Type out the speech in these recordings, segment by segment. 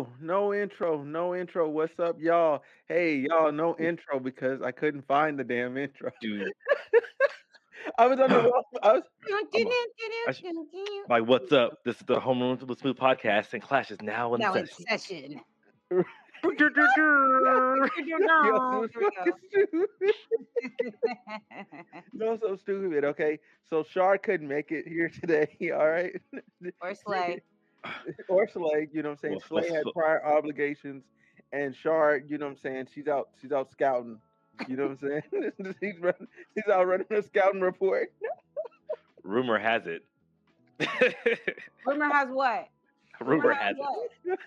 intro, no intro, no intro. What's up, y'all? Hey, y'all, no intro because I couldn't find the damn intro. Dude, I was on the wrong. I was. I'm a- I sh- like, what's up? This is the Homeroom with Smooth podcast, and Clash is now in Now in session. session. Yo, Here so we fucking go. stupid. No, so stupid. Okay, so Shar couldn't make it here today. All right, or Slay. or Slay. You know what I'm saying? Well, Slay had prior obligations, and Shar, you know what I'm saying? She's out. She's out scouting. You know what I'm saying? he's running. He's out running a scouting report. Rumor has it. Rumor has what? rumor has it. what?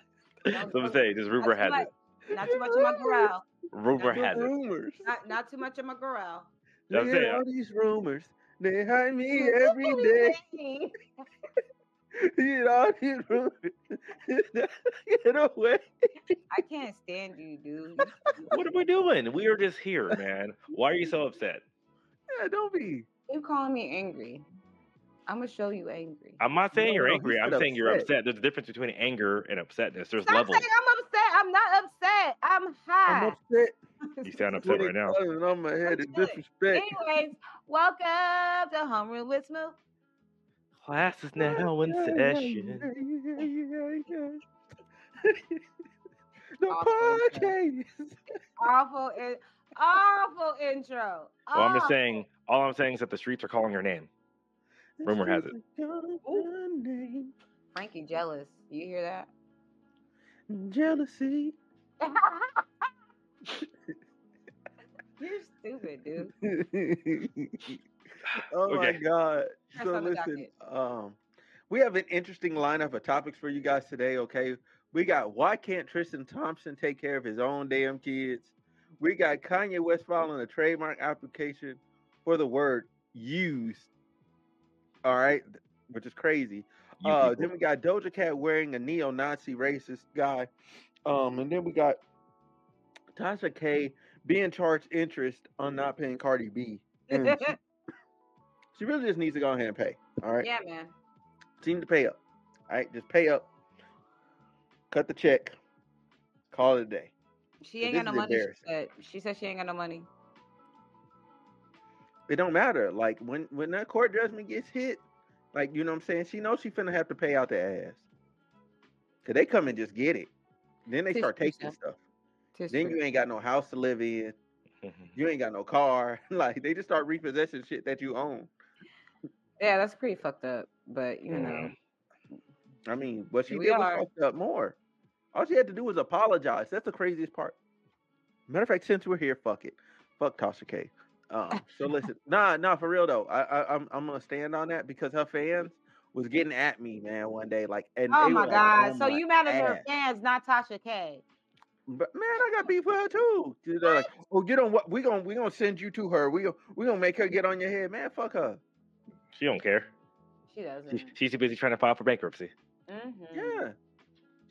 Don't- So I'm saying, just rumor not too has it. Not too much of my corral. Rumor The has it. Not, not too much of my corral. That's Look at it. all these rumors. They hide me every day. You know, all these rumors. Get away. I can't stand you, dude. What are we doing? We are just here, man. Why are you so upset? Yeah, don't be. You calling me angry? I'm gonna show you angry. I'm not saying No, you're no, angry. I'm said saying you're upset. upset. There's a difference between anger and upsetness. There's Stop levels. saying I'm upset. I'm not upset. I'm I'm upset. You sound upset right now. Putting on my head is I'm disrespect. Anyways, welcome to Homeroom with Smooth. Class is now in session. Oh. the Awesome. podcast. Awful, in, awful intro. Well, I'm just saying. All I'm saying is that the streets are calling your name. Rumor has it. Frankie jealous. You hear that? Jealousy. You're stupid, dude. oh my god. That's So listen, um we have an interesting lineup of topics for you guys today, okay? We got why can't Tristan Thompson take care of his own damn kids? We got Kanye West filing a trademark application for the word YEWS. All right, which is crazy. You Uh, people. then we got Doja Cat wearing a neo-Nazi racist guy. Um, and then we got Tasha K being charged interest on not paying Cardi B. And she, she really just needs to go ahead and pay. All right. yeah, man. She needs to pay up. All right. Just pay up. Cut the check. Call it a day. She ain't got no money. She said, she said she ain't got no money. It don't matter. Like when when that court judgment gets hit, like you know what I'm saying, she knows she finna have to pay out the ass. Cause they come and just get it. Then they Tis start taking sir. stuff. Tis Then true. you ain't got no house to live in. You ain't got no car. like they just start repossessing shit that you own. Yeah, that's pretty fucked up. But you know, I mean, what she we did was fucked up more. All she had to do was apologize. That's the craziest part. Matter of fact, since we're here, fuck it. Fuck Tasha K. Um, so listen, nah, nah, for real though. I, I, I'm, I'm gonna stand on that because her fans was getting at me, man, one day. Like, and oh my were like, god. so my you mad at her fans, not Tasha K? But man, I got beef with her too. They're like, oh, you know what? We gonna, we gonna send you to her. We gonna, we gonna make her get on your head, man. Fuck her. She don't care. She doesn't. She, she's too busy trying to file for bankruptcy. hmm Yeah,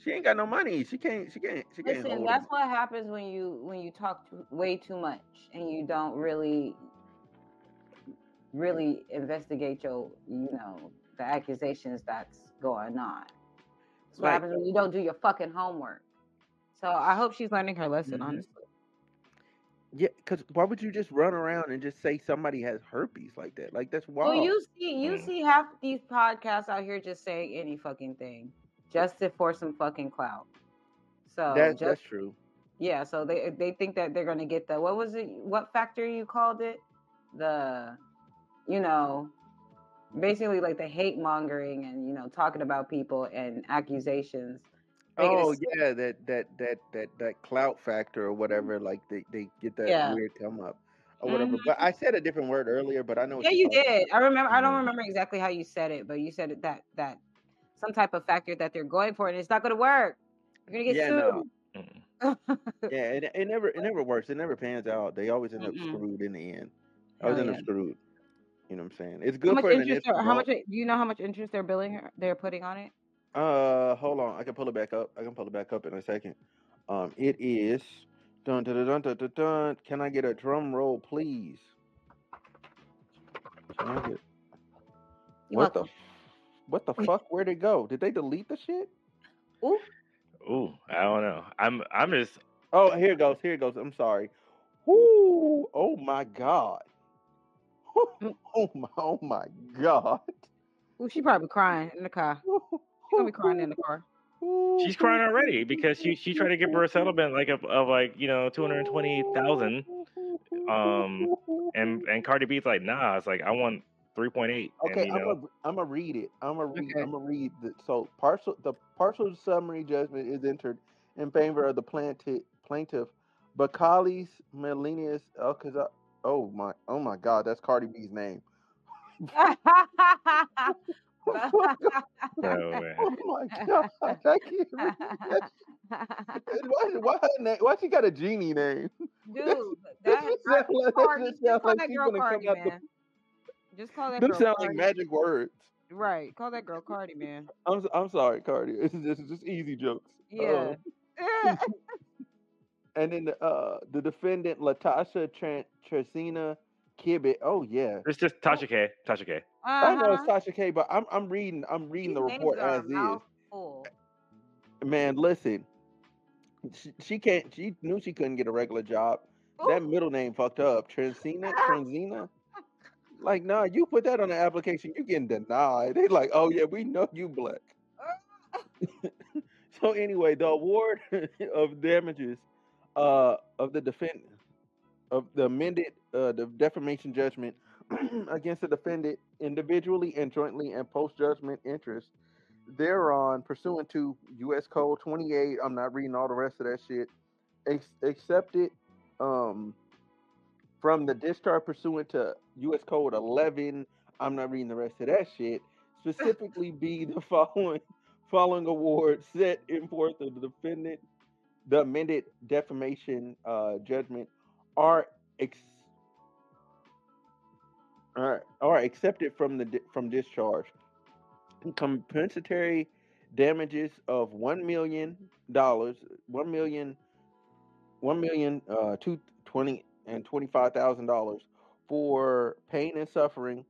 she ain't got no money. She can't, she can't, she can't. Listen, hold that's it. what happens when you when you talk too, way too much and you don't really really investigate your you know the accusations that's going on. That's what Right. happens when you don't do your fucking homework. So I hope she's learning her lesson. Mhm. Honestly, Yeah, because why would you just run around and just say somebody has herpes like that? Like that's wild. well, you see, you Mm. see half these podcasts out here just saying any fucking thing just to for some fucking clout. So That, just that's true. Yeah, so they they think that they're gonna get the what was it? What factor you called it? The, you know, basically like the hate mongering and you know talking about people and accusations. Oh yeah, that that that that that clout factor or whatever. Like they they get that Yeah. weird come up or whatever. Mhm. But I said a different word earlier, but I know. Yeah, you did. I remember. I don't Mhm. remember exactly how you said it, but you said it that that some type of factor that they're going for, and it's not gonna work. You're gonna get Yeah, no. Mm. Yeah, it, it never it never works. It never pans out. They always end up Mm-mm. screwed in the end. Always Hell end yeah. up screwed. You know what I'm saying? It's good How much for interest? how much? Do you know how much interest they're billing? They're putting on it. Uh, hold on. I can pull it back up. I can pull it back up in a second. Um, it is dun dun dun dun dun dun. dun. Can I get a drum roll, please? Can I get You're what the what the fuck? Where'd it go? Did they delete the shit? Ooh, Ooh, I don't know. I'm I'm just. Oh, here it goes. Here it goes. I'm sorry. Ooh, oh my god. Oh my, oh my god. Ooh, she probably crying in the car. She's gonna be crying in the car. She's crying already because she she tried to give her a settlement like of, of like you know two hundred twenty thousand, um, and and Cardi B's like nah, it's like I want three point eight. Okay, and, you I'm know, gonna I'm gonna read it. I'm gonna read. Okay. I'm gonna read the so partial. The partial summary judgment is entered in favor of the plaintiff, plaintiff Belcalis Marlenis. Oh, cause oh my, oh my God, that's Cardi B's name. oh, man. Oh my God, I can't. Why, why, her name, why she got a genie name? Dude, That that just like, that Cardi, just just sound call like that girl gonna Cardi, come out the. man. Just call that Them girl sound like magic words. Right, call that girl Cardi, man. I'm s- I'm sorry, Cardi. It's just, it's just easy jokes. Yeah. Um, and then the, uh, the defendant Latasha Tran- Tresina Kibbit. Oh yeah, It's just Tasha K. Tasha K. I know uh-huh. it's Tasha K, but I'm I'm reading I'm reading These the report as is. Man, listen, she, she can't. She knew she couldn't get a regular job. That middle name fucked up. Transina, Transina. Like, nah, you put that on the application, you getting denied. They like, oh yeah, we know you black. So anyway, the award of damages uh, of the defendant of the amended uh, the defamation judgment against the defendant individually and jointly and post judgment interest thereon pursuant to U.S. Code 28. I'm not reading all the rest of that shit. Accepted um, from the discharge pursuant to U.S. Code 11. I'm not reading the rest of that shit. Specifically, be the following following award set in forth of the defendant, the amended defamation uh, judgment are are, are accepted from the from discharge. Compensatory damages of one million dollars, one million, one million, uh, two twenty and twenty five thousand dollars for pain and suffering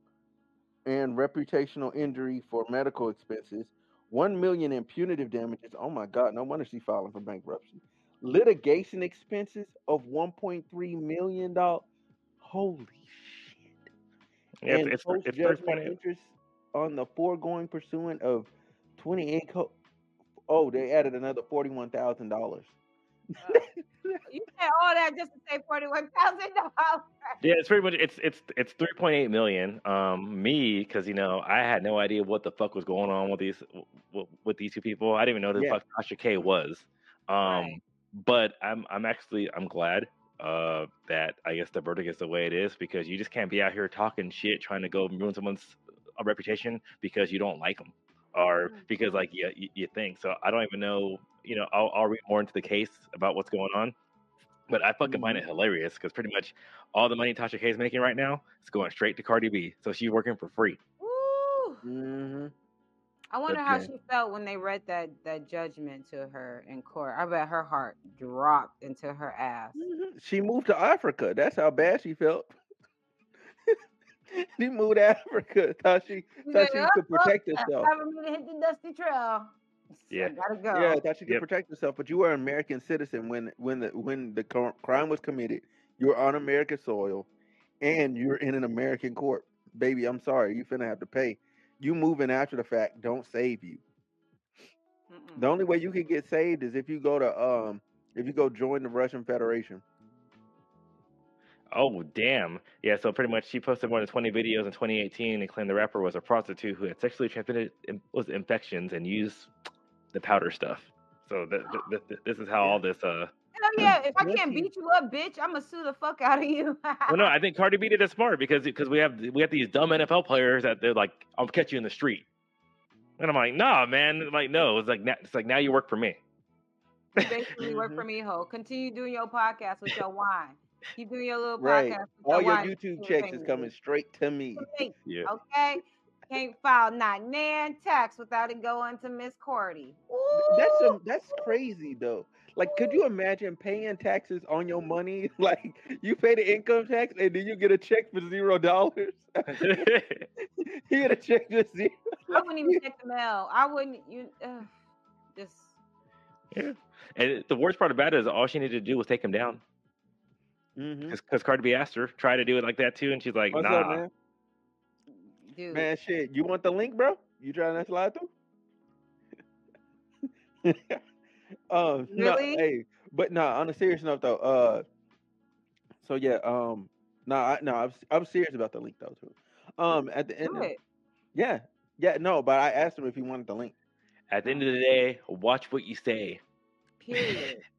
and reputational injury for medical expenses. One million in punitive damages. Oh my God! No wonder she's filing for bankruptcy. Litigation expenses of one point three million dollars. Holy! Yeah, and it's post it's, it's three judgment point eight. interest on the foregoing pursuant of twenty eight. Co- oh, they added another forty one thousand dollars. You said all that just to say forty-one thousand dollars. Yeah, it's pretty much it's it's it's three point eight million. Um, me because you know I had no idea what the fuck was going on with these with, with these two people. I didn't even know who the Yeah. fuck Tasha K was. Um, Right. but I'm I'm actually I'm glad uh that I guess the verdict is the way it is because you just can't be out here talking shit trying to go ruin someone's uh, reputation because you don't like them or because like you, you you think. So I don't even know. You know, I'll I'll read more into the case about what's going on. But I fucking find it hilarious because pretty much all the money Tasha K is making right now is going straight to Cardi B. So she's working for free. Woo. Mm-hmm. I wonder how she felt when they read that that judgment to her in court. I bet her heart dropped into her ass. Mm-hmm. She moved to Africa. That's how bad she felt. she moved to Africa. Thought she She's thought like, she "Oh, could oh, protect it's herself. Time for me to hit the dusty trail. Yeah. I gotta go. Yeah, thought she could Yep. protect herself. But you were an American citizen when when the when the crime was committed. You were on American soil, and you're in an American court. Baby, I'm sorry, you finna have to pay. You moving after the fact don't save you. Mm-mm. The only way you can get saved is if you go to um if you go join the Russian Federation. Oh damn! Yeah, so pretty much she posted more than 20 videos in 2018 and claimed the rapper was a prostitute who had sexually transmitted was infections and used the powder stuff. So th- th- th- this is how all this. Uh, Hell yeah! If I can't beat you up, bitch, I'ma sue the fuck out of you. well, no, I think Cardi B did it smart because because we have we have these dumb NFL players that they're like, I'll catch you in the street, and I'm like, nah, man, like no, it's like it's like now you work for me. You basically work for Mhm. me, ho. Continue doing your podcast with your wine. Keep doing your little Right. podcast. With All your, your. YouTube Keep checks is coming straight to me. Yeah. Okay. Can't file not nan tax without it going to Miss Cardi. That's a, that's crazy though. Like, could you imagine paying taxes on your money? Like, you pay the income tax and then you get a check for zero dollars. you get a check for zero. I wouldn't even check the mail. I wouldn't. You uh, just Yeah. And the worst part about it is all she needed to do was take him down. Mm-hmm. Because Cardi B asked her, try to do it like that too, and she's like, What's nah. up, man? Dude, Man, shit. You want the link, bro? You trying to slide through? Um, no, hey, but no. On a serious note, though. Uh, so yeah. Um, no, I, no. I'm I'm serious about the link though too. Um, at the end, of, yeah, yeah. No, but I asked him if he wanted the link. At the end of the day, watch what you say. Period.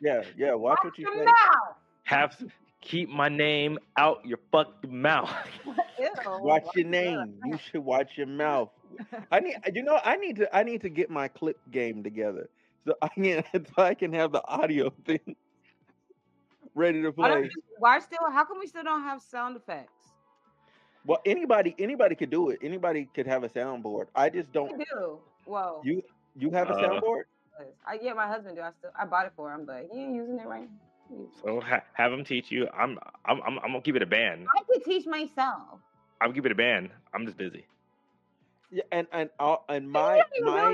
Yeah, yeah. Watch what you say. mouth. Have keep my name out your fucking mouth. Ew, Watch your your name. You should watch your mouth. I need, you know, I need to, I need to get my clip game together so I can, so I can have the audio thing ready to play. you, why still? How come we still don't have sound effects? Well, anybody, anybody could do it. Anybody could have a soundboard. I just don't. do. Whoa. You, you have a Uh, soundboard? I yeah, my husband do. I still I bought it for him, but he ain't using it right now. So ha- have them teach you. I'm, I'm, I'm, I'm gonna keep it a band. I could teach myself. I'm keep it a band. I'm just busy. Yeah, and and uh, and my don't even do my.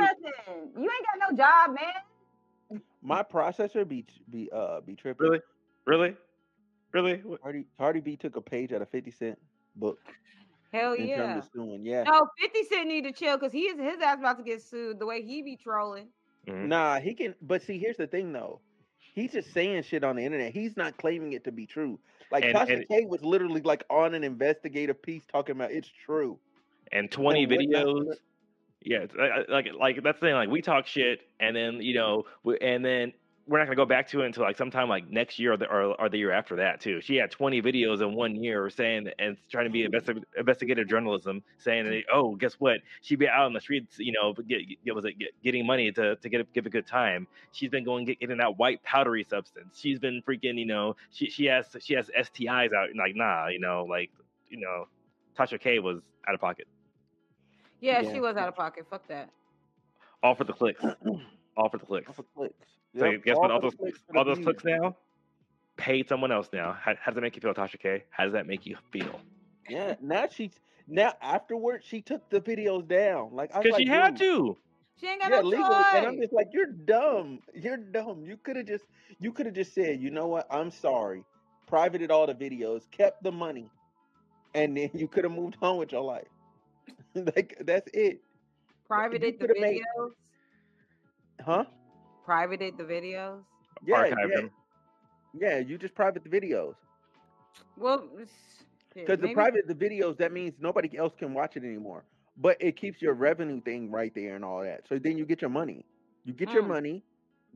You ain't got no job, man. my processor be be uh be tripping. Really, really, really. What- Cardi Cardi B took a page out of Fifty Cent book Hell in yeah. terms of suing. Yeah. No, 50 Cent need to chill because he is his ass about to get sued the way he be trolling. Mhm. Nah, he can. But see, here's the thing, though. He's just saying shit on the internet. He's not claiming it to be true. Like And- Tasha and- K was literally like on an investigative piece talking about it's true. And 20 And videos. Yeah, like like that's the thing. Like we talk shit, and then you know, we, and then we're not gonna go back to it until like sometime like next year or the, or, or the year after that too. She had 20 videos in one year saying and trying to be investi- investigative journalism, saying that oh, guess what? She'd be out on the streets, you know, get, get was it get, getting money to to get a, give a good time. She's been going get, getting that white powdery substance. She's been freaking, you know, she she has she has STIs out. Like nah, you know, like you know, Tasha K was out of pocket, Yeah, Yeah. she was out of pocket. Fuck that. all for the clicks, all for the clicks. Off of clicks. So Yep, guess what? All those clicks, for all those clicks now paid someone else now. How, how does that make you feel, Tasha K? How does that make you feel? Yeah. Now she's now afterwards she took the videos down. Like I Because like, she had to. She ain't got Yeah, no legally, and I'm just like, you're dumb. You're dumb. You could have just, you could have just said, you know what? I'm sorry. Privated all the videos, kept the money, and then you could have moved on with your life. like that's it, Privated the coulda made- videos. huh? Privated the videos. Yeah, Archive yeah, them. yeah. You just private the videos Well, s- shit, because the private the videos that means nobody else can watch it anymore. But it keeps your revenue thing right there and all that. So then you get your money. You get your Mm. money.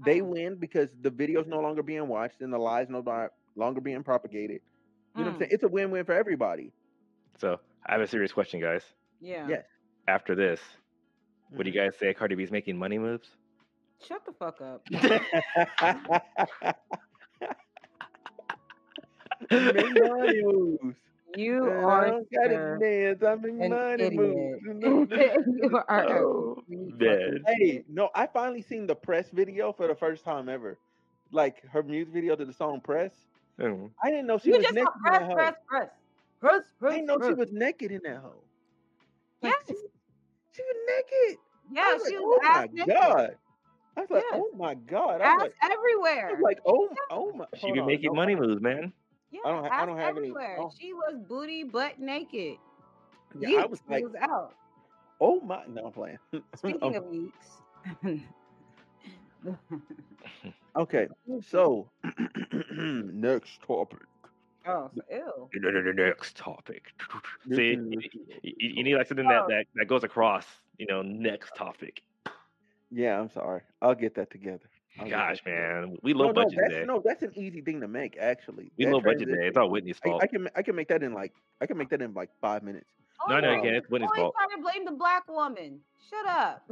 They Mm. win because the video's no longer being watched and the lies no longer being propagated. You know what I'm Mm. saying? It's a win-win for everybody. So I have a serious question, guys. Yeah. Yes. After this, would you guys say Cardi B's making money moves? Shut the fuck up. Make money moves. You Man, are sir, dance. I make an money idiot. moves. you are Oh, complete hey, no, I finally seen the press video for the first time ever. Like her music video to the song "Press." Mm. I didn't know she You was naked in press, that hoe. press, press, press, I didn't know she was naked in that hoe. Like, Yes. she, she was naked. Yeah, was she like, was oh ass my naked. god. I was like, Yes. oh my god. I was Ass like, I everywhere. was like, oh, oh my. She hold be on, making no, money moves, man. yeah, I don't ha- I ass don't have any- everywhere. oh. She was booty butt naked. Yeah, I was like, was out. oh my. No, I'm playing. Speaking Um, of yeeks. okay, so next topic. Oh, so, ew. The next topic. This See, you, you, you- you need like something that, Oh. that, that goes across, you know, next topic. Yeah, I'm sorry. I'll get that together. I'll Gosh, that together. man. We No, low no, budget that's, today. no, that's an easy thing to make. Actually, We That low budget today. transition- It's all Whitney's fault. I can I can make that in like I can make that in like five minutes. Oh, no, no, Oh, again, it's Whitney's fault. trying to blame the black woman. Shut up.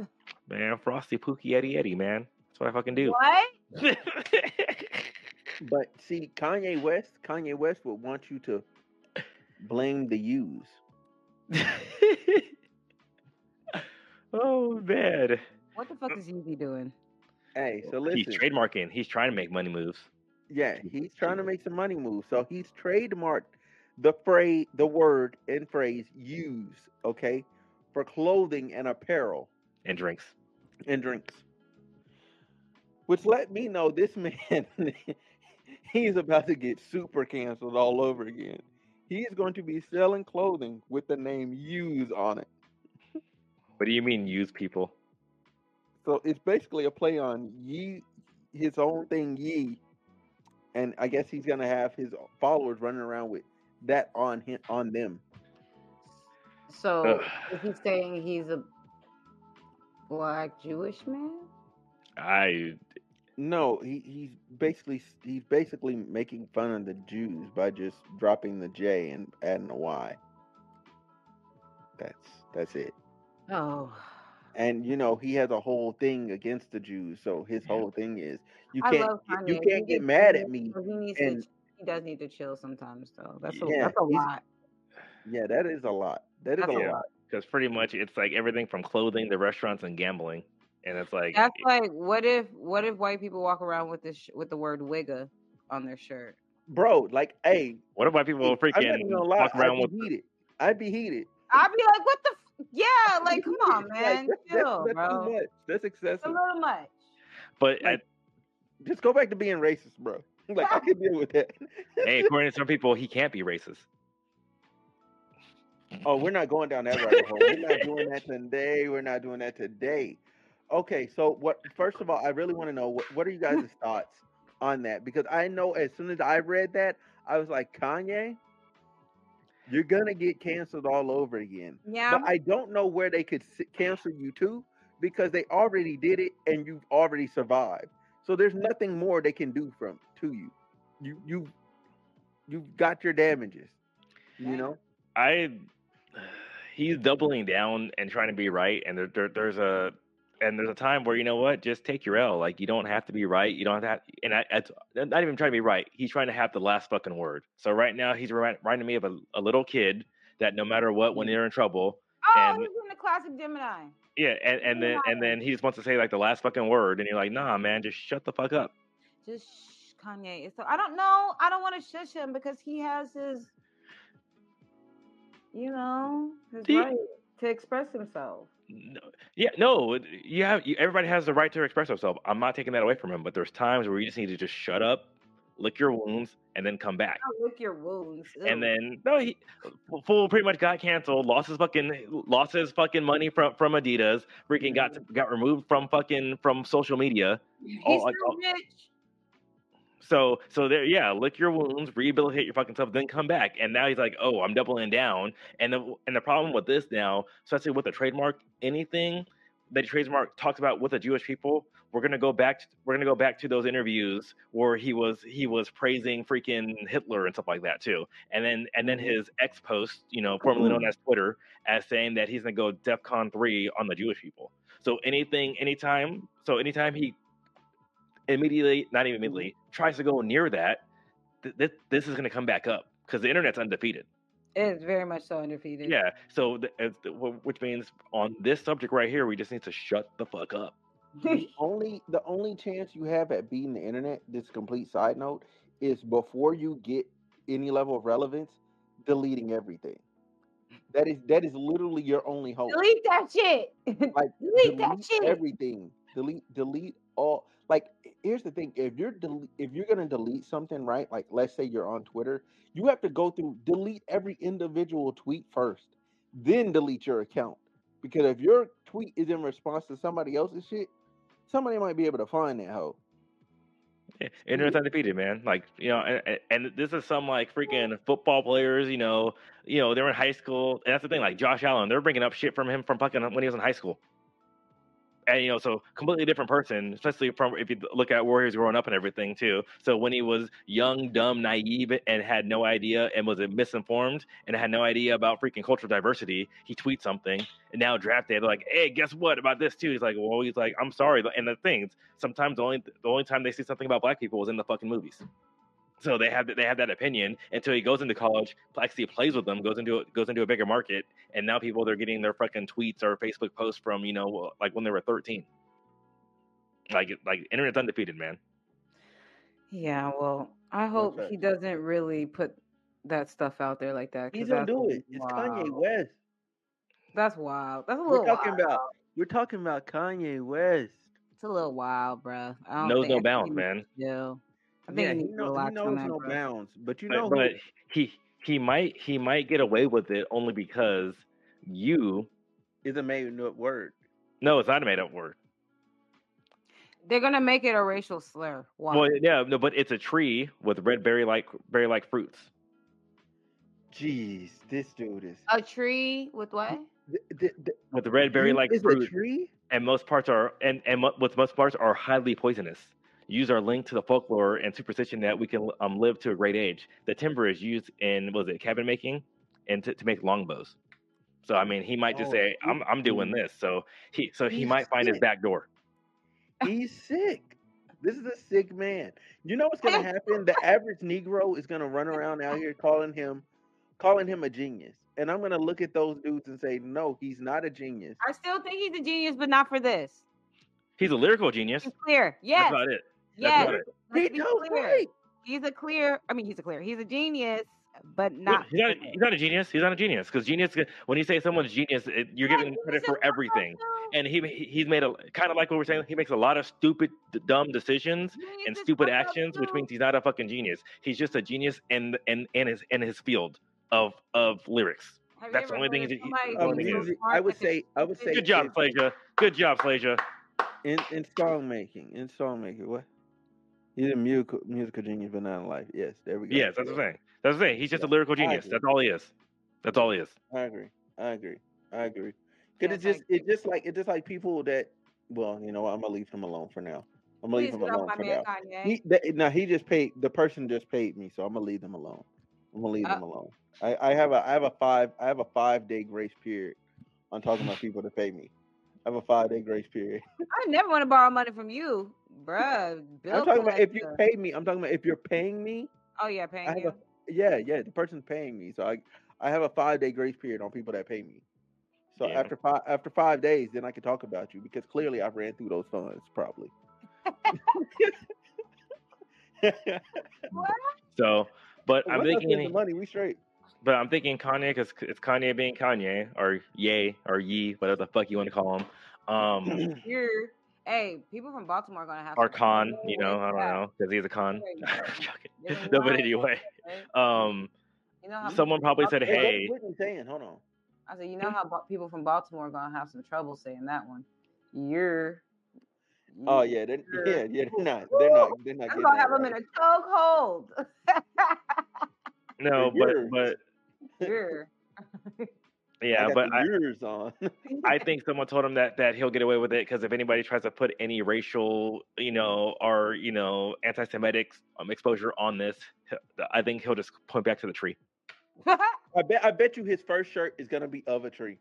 Man, Frosty Pookie Eddie Eddie, man. That's what I fucking do. What? But see, Kanye West, Kanye West would want you to blame the YEWS. oh man. What the fuck uh, is Yeezy doing? Hey, so listen. He's trademarking. He's trying to make money moves. Yeah, he's trying to make some money moves. So he's trademarked the phrase, the word and phrase "YEWS," okay, for clothing and apparel And drinks. and drinks. which let me know this man he's about to get super canceled all over again. He's going to be selling clothing with the name YEWS on it. What do you mean use people? So it's basically a play on Ye, his own thing Ye, and I guess he's gonna have his followers running around with that on him on them. So Ugh. is he saying he's a black Jewish man? I No, he, he's basically he's basically making fun of the Jews by just dropping the J and adding a Y. That's that's it. Oh, And you know he has a whole thing against the Jews. So his Yeah. whole thing is you I can't love Kanye. you can't get mad chill, at me. He needs and- to. He does need to chill sometimes, though. That's a Yeah, that's a lot. Yeah, that is a lot. That is That's a a lot. because pretty much it's like everything from clothing to restaurants and gambling, and it's like That's like what if what if white people walk around with this sh- with the word wigga on their shirt? Bro, like, hey, what if white people I'm not freaking lie, walk around I'd with be heated. I'd be heated. I'd be like, what the? F-? Yeah, like come on, heated. Like, man, that's, that's, chill, that's bro. too much. That's It's excessive. a little much. but Like, Just go back to being racist, bro. Like I can deal with that. hey, according to some people, he can't be racist. Oh, we're not going down that rabbit hole. We're not doing that today. We're not doing that today. Okay, so what? First of all, I really want to know what, what are you guys' thoughts on that? Because I know as soon as I read that, I was like, Kanye, you're gonna get canceled all over again. Yeah, But I don't know where they could cancel you to because they already did it and you've already survived. So there's nothing more they can do from to you. You you you've got your damages. You know. I he's doubling down and trying to be right, and there, there, there's a and there's a time where you know what, just take your L. Like you don't have to be right. You don't have to. And I, it's not even trying to be right. He's trying to have the last fucking word. So right now he's reminding me of a, a little kid that no matter what, when mm. they're in trouble, Oh, and- he's in the classic Gemini. yeah, and, and then and then he just wants to say like the last fucking word, and you're like, nah, man, just shut the fuck up. Just shh, Kanye. So I don't know. I don't want to shush him because he has his, you know, his right to express himself. No, yeah, no, you have you, everybody has the right to express themselves. I'm not taking that away from him, but there's times where you just need to just shut up, lick your wounds, and then come back. Lick your wounds. And then no, he fool pretty much got canceled, lost his fucking lost his fucking money from from Adidas, freaking got mm-hmm. got removed from fucking from social media. he's all- still all- rich. So so there, yeah, lick your wounds, rehabilitate your fucking self, then come back. And now he's like, oh, I'm doubling down. And the and the problem with this now, especially with the trademark, anything that trademark talks about with the Jewish people, we're gonna go back. To, we're gonna go back to those interviews where he was he was praising freaking Hitler and stuff like that too. And then and then mm-hmm. his ex post, you know, formerly known mm-hmm. as Twitter, as saying that he's gonna go DEFCON three on the Jewish people. So anything, anytime, so anytime he immediately, not even mm-hmm. immediately, tries to go near that, th- th- this is going to come back up because the internet's undefeated. It is very much so undefeated. Yeah. So, th- it's the- which means on this subject right here, we just need to shut the fuck up. the only the only chance you have at beating the internet, this complete side note, is before you get any level of relevance, deleting everything. That is that is literally your only hope. Delete that shit. Like delete that shit. everything. Delete delete all like here's the thing. If you're del- if you're gonna delete something, right? Like let's say you're on Twitter, you have to go through delete every individual tweet first, then delete your account. Because if your tweet is in response to somebody else's shit, somebody might be able to find that hoe. Yeah, Internet's undefeated, man. Like you know, and, and- and this is some like freaking football players. You know, you know they're in high school, and that's the thing. Like Josh Allen, they're bringing up shit from him from fucking when he was in high school. And you know, so completely different person, especially from if you look at Warriors growing up and everything too. So when he was young, dumb, naive, and had no idea and was misinformed and had no idea about freaking cultural diversity, he tweets something, and now draft day, they're like, "Hey, guess what about this too?" He's like, "Well, he's like, I'm sorry." And the things sometimes the only the only time they see something about black people was in the fucking movies. So they have that they have that opinion until he goes into college, actually plays with them, goes into goes into a bigger market, and now people they're getting their fucking tweets or Facebook posts from you know like when they were thirteen. Like like internet's undefeated, man. Yeah, well, I hope facts. he doesn't really put that stuff out there like that. He's gonna do it. It's Kanye. West. That's wild. That's a little. We're talking wild. about we're talking about Kanye West. It's a little wild, bro. I don't Knows think no I bounds, man. to chill. I think Yeah, he he, needs know, he knows on that, no bro. bounds. But you But, know who? but he he might he might get away with it only because you. is a made up word. No, it's not a made up word. They're gonna make it a racial slur. One. Well, yeah, no, but it's a tree with red berry like berry like fruits. Jeez, this dude is. a tree with what? th- th- th- With the red berry like is a fruit, tree. and most parts are and and mo- with most parts are highly poisonous. Use our link to the folklore and superstition that we can um, live to a great age. The timber is used in was it cabin making, and to, to make longbows. So I mean, he might just Oh, say, "I'm I'm doing this." So he so he He's might find his back door. He's sick. This is a sick man. You know what's gonna happen? The average Negro is gonna run around out here calling him, calling him a genius. And I'm gonna look at those dudes and say, no, he's not a genius. I still think he's a genius, but not for this. He's a lyrical genius. He's clear. That's about it. That's Yes. He Let's be does clear. right. He's a clear. I mean, he's a clear. He's a genius, but not. he's not. for. He's not a genius. He's not a genius because genius. When you say someone's genius, it, you're Yeah, giving him credit for everything. fucker. And he he- he's made a kind of like what we're saying. He makes a lot of stupid, d- dumb decisions He's and stupid fuck up actions, which means he's not a fucking genius. He's just a genius in in in his in his field of of lyrics. Have That's the only thing heard he- of somebody he- Uh, who's he so is. music, smart I would say, I would say. Good job, in, Flasia. Good job, Flasia. in, in song making, in song making, what? He's a musical musical genius, but not in life. Yes, there we go. Yes, that's the thing. That's the thing. He's just a lyrical genius. That's all he is. That's all he is. I agree. I agree. I agree. Cause it's it's just like- it's just like it's just like people that well, you know, I'm gonna leave him alone for now. I'm gonna Please leave him alone for now. He that, now he just paid the person just paid me, so I'm gonna leave them alone. I'm gonna leave Uh, them alone. I, I have a I have a five I have a five day grace period on talking about people that pay me. I have a five day grace period. I never want to borrow money from you, bruh. Bill I'm talking about if you pay me. I'm talking about if you're paying me. Oh yeah, paying I have you. a yeah yeah the person's paying me, so I I have a five day grace period on people that pay me. So Yeah. after five after five days, then I can talk about you because clearly I've ran through those funds probably. What? So, but I'm Once I the thinking, money, we straight. but I'm thinking Kanye because it's Kanye being Kanye or Ye or Ye, whatever the fuck you want to call him. Um, You're. Hey, people from Baltimore are gonna have or some Con, you know, I don't respect. know because he's a con. There you go. Joking. There's a no, but anyway, um, You know how someone probably said, Hey, "Hey, what was Whitney saying? Hold on. I said, you know how people from Baltimore are gonna have some trouble saying that one. You're. Oh yeah, they're, yeah, yeah. They're not. They're not. They're not. I'm gonna that have them in right. a chokehold. no, but but You're. Yeah, I but I, on. I think someone told him that that he'll get away with it because if anybody tries to put any racial, you know, or you know, anti-Semitic um, exposure on this, I think he'll just point back to the tree. I bet. I bet you his first shirt is gonna be of a tree.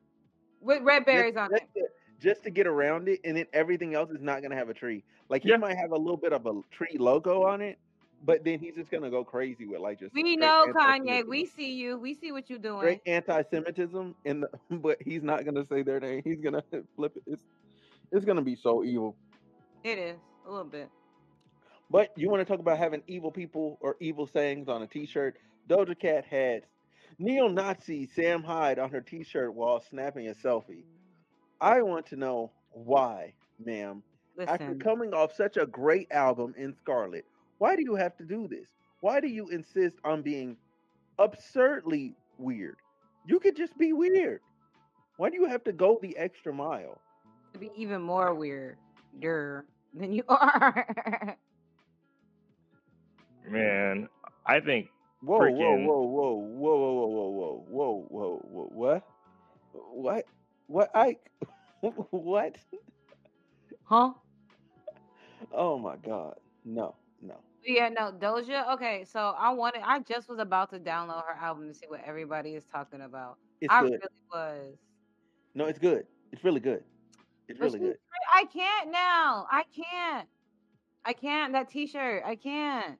With red berries just, on just it. to, just to get around it, and then everything else is not gonna have a tree. Like he Yeah. might have a little bit of a tree logo on it, but then he's just gonna go crazy with like just We know, Kanye. We see you. We see what you're doing. Great anti-Semitism, and but he's not gonna say their name. He's gonna flip it. It's it's gonna be so evil. It is a little bit. But you want to talk about having evil people or evil sayings on a T-shirt? Doja Cat had neo-Nazi Sam Hyde on her T-shirt while snapping a selfie. I want to know why, ma'am. After coming off such a great album in Scarlet, why do you have to do this? Why do you insist on being absurdly weird? You could just be weird. Why do you have to go the extra mile? to be even more weirder than you are. Man, I think Whoa, whoa, Freaking- whoa, whoa, whoa, whoa, whoa, whoa, whoa, whoa, whoa, what? What? What? I? what? huh? Oh my God! No, no. Yeah, no, Doja. Okay, so I wanted. I just was about to download her album to see what everybody is talking about. It's I good. really was. No, it's good. It's really good. It's But really good. I can't now. I can't. I can't. That T-shirt. I can't.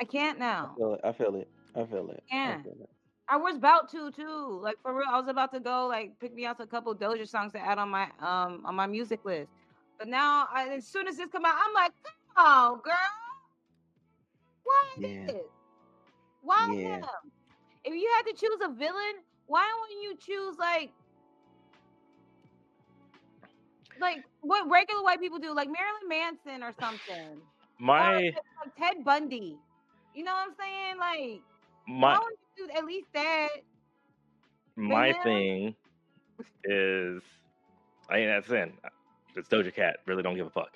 I can't I now. feel it. I feel it. I feel it. I feel it. I was about to too. Like for real, I was about to go like pick me out a couple Doja songs to add on my um on my music list. But now, I, as soon as this come out, I'm like, come on, girl. Why Yeah. this? Why Yeah. him? If you had to choose a villain, why wouldn't you choose like like what regular white people do, like Marilyn Manson or something. My like, like Ted Bundy. You know what I'm saying? Like, my why would you do at least that? my thing is, I mean, that's in. It's Doja Cat. Really don't give a fuck.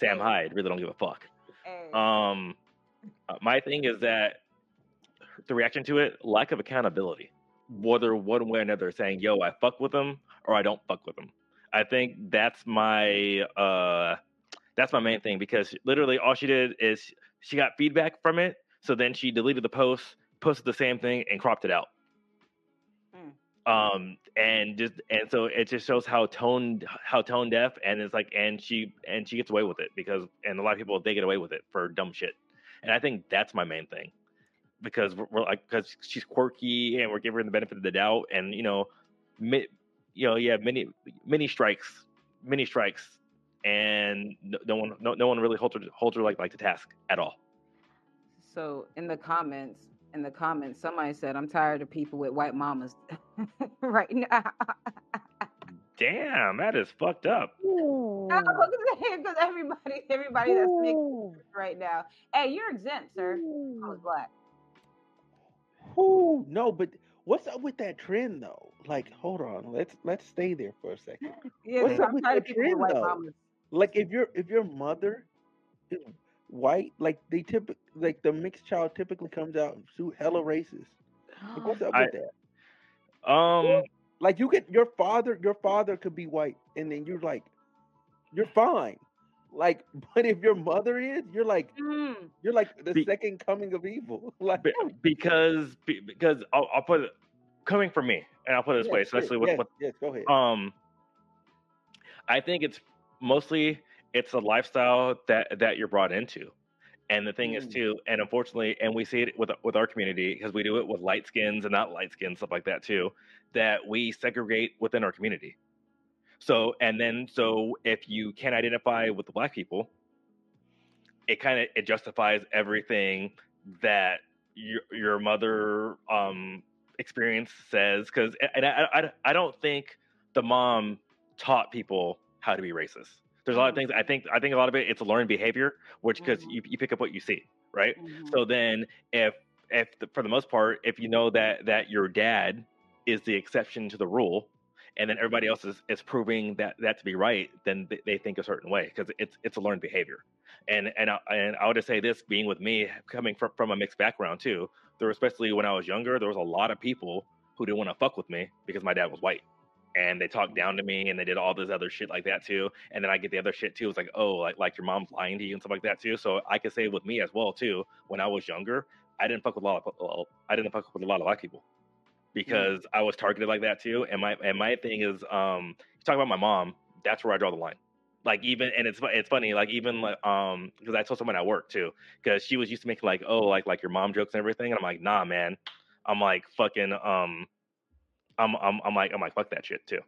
Sam Hyde. Really don't give a fuck. Um, uh, my thing is that the reaction to it, lack of accountability. Whether one way or another, saying, "Yo, I fuck with them," or "I don't fuck with them." I think that's my uh, that's my main thing because literally all she did is she got feedback from it, so then she deleted the post, posted the same thing, and cropped it out. Mm. Um, and just and so it just shows how tone how tone deaf and it's like and she and she gets away with it because and a lot of people they get away with it for dumb shit, and I think that's my main thing because we're, we're like because she's quirky and we're giving her the benefit of the doubt and you know, mi- you know yeah many many strikes many strikes and no, no one no, no one really holds her holds her like like to task at all. So in the comments, in the comments, somebody said, "I'm tired of people with white mamas." right now, Damn, that is fucked up. because everybody, everybody that's mixed right now. Hey, you're exempt, sir. I was black. Ooh, no, but what's up with that trend though? Like, hold on, let's let's stay there for a second. Yeah, What's up I'm with tired that trend, white though? mamas. Like, if your if your mother is white, like they typically like the mixed child typically comes out to hella racist. Like, what's up I- with that? Um, Like, you could your father your father could be white, and then you're like, you're fine. Like, but if your mother is, you're like Mm. you're like the Be- second coming of evil. like, because be- because I'll, I'll put it coming from me, and I'll put it this yes, way, yes, especially with, yes, with yes, go ahead. um, I think it's mostly it's a lifestyle that that you're brought into, and the thing is Mm. too, and unfortunately, and we see it with with our community because we do it with light skins and not light skins stuff like that too, that we segregate within our community. So and then so if you can't identify with the black people, it kind of it justifies everything that your your mother um experience says because and I, I I don't think the mom taught people how to be racist. There's a lot of Mhm. things I think I think a lot of it it's a learned behavior, which because Mhm. you, you pick up what you see, right? Mhm. So then if if the, for the most part if you know that that your dad is the exception to the rule and then everybody else is, is proving that that to be right then they, they think a certain way because it's it's a learned behavior and and I, and I would just say this being with me coming from, from a mixed background too there especially when I was younger there was a lot of people who didn't want to fuck with me because my dad was white and they talked down to me and they did all this other shit like that too and then I get the other shit too it's like oh like like your mom's lying to you and stuff like that too so I could say with me as well too when I was younger I didn't fuck with a lot of I didn't fuck with a lot of black people because I was targeted like that too. And my and my thing is, um, you talk about my mom. That's where I draw the line. Like even and it's it's funny. Like even like um because I told someone at work too because she was used to making like oh like like your mom jokes and everything. And I'm like nah man. I'm like fucking um. I'm I'm I'm like I'm like fuck that shit too.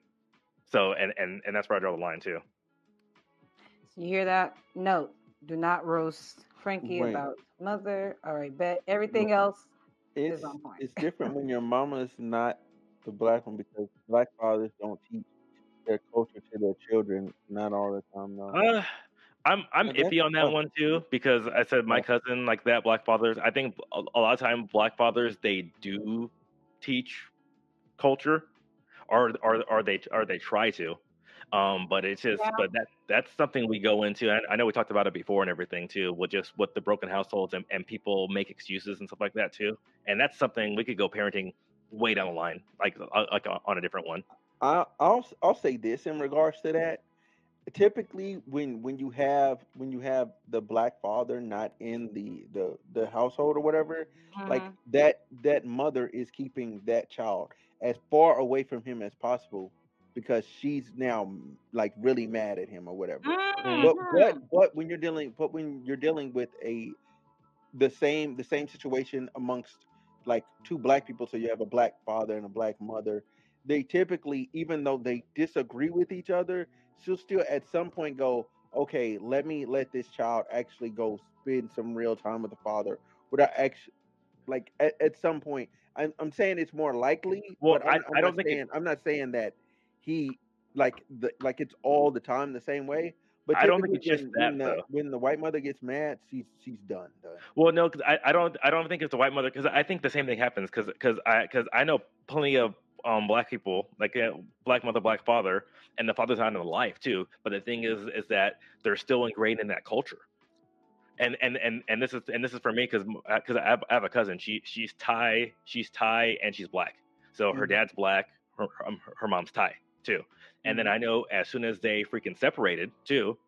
So and and and that's where I draw the line too. You hear that? Note: Do not roast Frankie Right. about mother. All right, bet everything else. it's on point. it's different when your mama is not the black one because black fathers don't teach their culture to their children not all the time though. Uh, I'm I'm But iffy on that tough. one too because I said my cousin like that black fathers. I think a, a lot of time black fathers they do teach culture, or or are they are they try to. Um, but it's just Yeah. but that that's something we go into. And I know we talked about it before and everything too, with just with the broken households and, and people make excuses and stuff like that too. And that's something we could go parenting way down the line, like uh, like on a different one. I, I'll I'll say this in regards to that. Typically, when when you have when you have the black father not in the the the household or whatever, like Mhm. that that mother is keeping that child as far away from him as possible because she's now like really mad at him or whatever. Mhm. But but but when you're dealing but when you're dealing with a the same the same situation amongst like two black people, so you have a black father and a black mother, they typically, even though they disagree with each other, she'll still at some point go, okay, let me let this child actually go spend some real time with the father without actually like at, at some point. I'm, I'm saying it's more likely. Well, but I- I'm, I'm I don't think it- saying I'm not saying that he like the like it's all the time the same way. But I don't think it's just when, when that, the though. when the white mother gets mad, she's she's done. done. Well, no, because I, I don't I don't think it's the white mother because I think the same thing happens because because I because I know plenty of um black people like uh, black mother black father and the father's not in the life too. But the thing is is that they're still ingrained in that culture. And and and and this is and this is for me because because I, have- I have a cousin she she's Thai she's Thai and she's black so her Mhm. dad's black her um, her- her mom's Thai too and then I know as soon as they freaking separated too,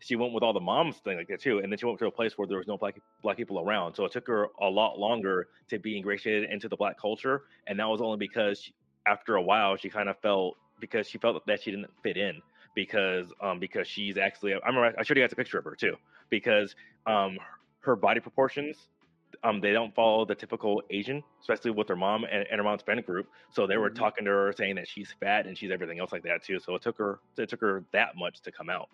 she went with all the moms thing like that too. And then she went to a place where there was no black black people around. So it took her a lot longer to be ingratiated into the black culture. And that was only because she, after a while she kind of felt because she felt that she didn't fit in because um because she's actually I remember I showed you guys a picture of her too because um her body proportions um they don't follow the typical Asian, especially with her mom and, and her mom's friend group. So they were Mhm. talking to her saying that she's fat and she's everything else like that too. So it took her it took her that much to come out.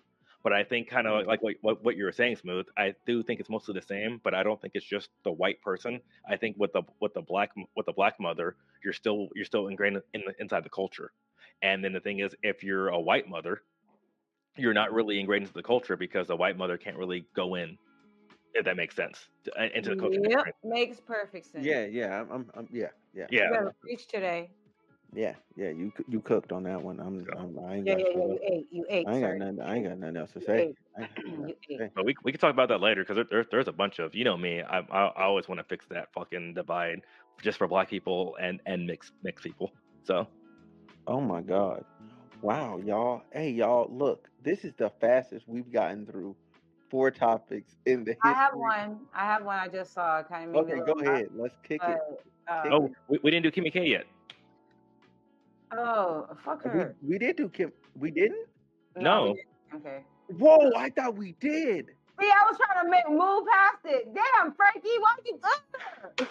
But I think kind of like what, what what you were saying, smooth. I do think it's mostly the same, but I don't think it's just the white person. I think with the with the black with the black mother, you're still you're still ingrained in the, inside the culture. And then the thing is, if you're a white mother, you're not really ingrained into the culture because the white mother can't really go in, if that makes sense, uh, into the culture. Yep, makes perfect sense. Yeah, yeah, I'm, I'm, I'm yeah, yeah, Yeah. You better preach today. Yeah, yeah. You you cooked on that one. I'm, Yeah. I'm I ain't Yeah, got yeah, yeah. You ate. You ate, I ain't got sir. nothing. I ain't got nothing else to say. I ain't got nothing else to say. But we we can talk about that later because there, there, there's a bunch of you know me. I I, I always want to fix that fucking divide just for black people and and mixed mixed people. So Oh my God. Wow, y'all. Hey, y'all, look, this is the fastest we've gotten through four topics in the history. I have one. I have one. I just saw. Kind of Okay, go little laugh, ahead. Let's kick it. But, um, oh we, we didn't do Kimmy K yet. Oh, fuck We, her. we did do Kim. We didn't? No. we didn't. Okay. Whoa, I thought we did. See, I was trying to make, move past it. Damn, Frankie, why you? Ugh.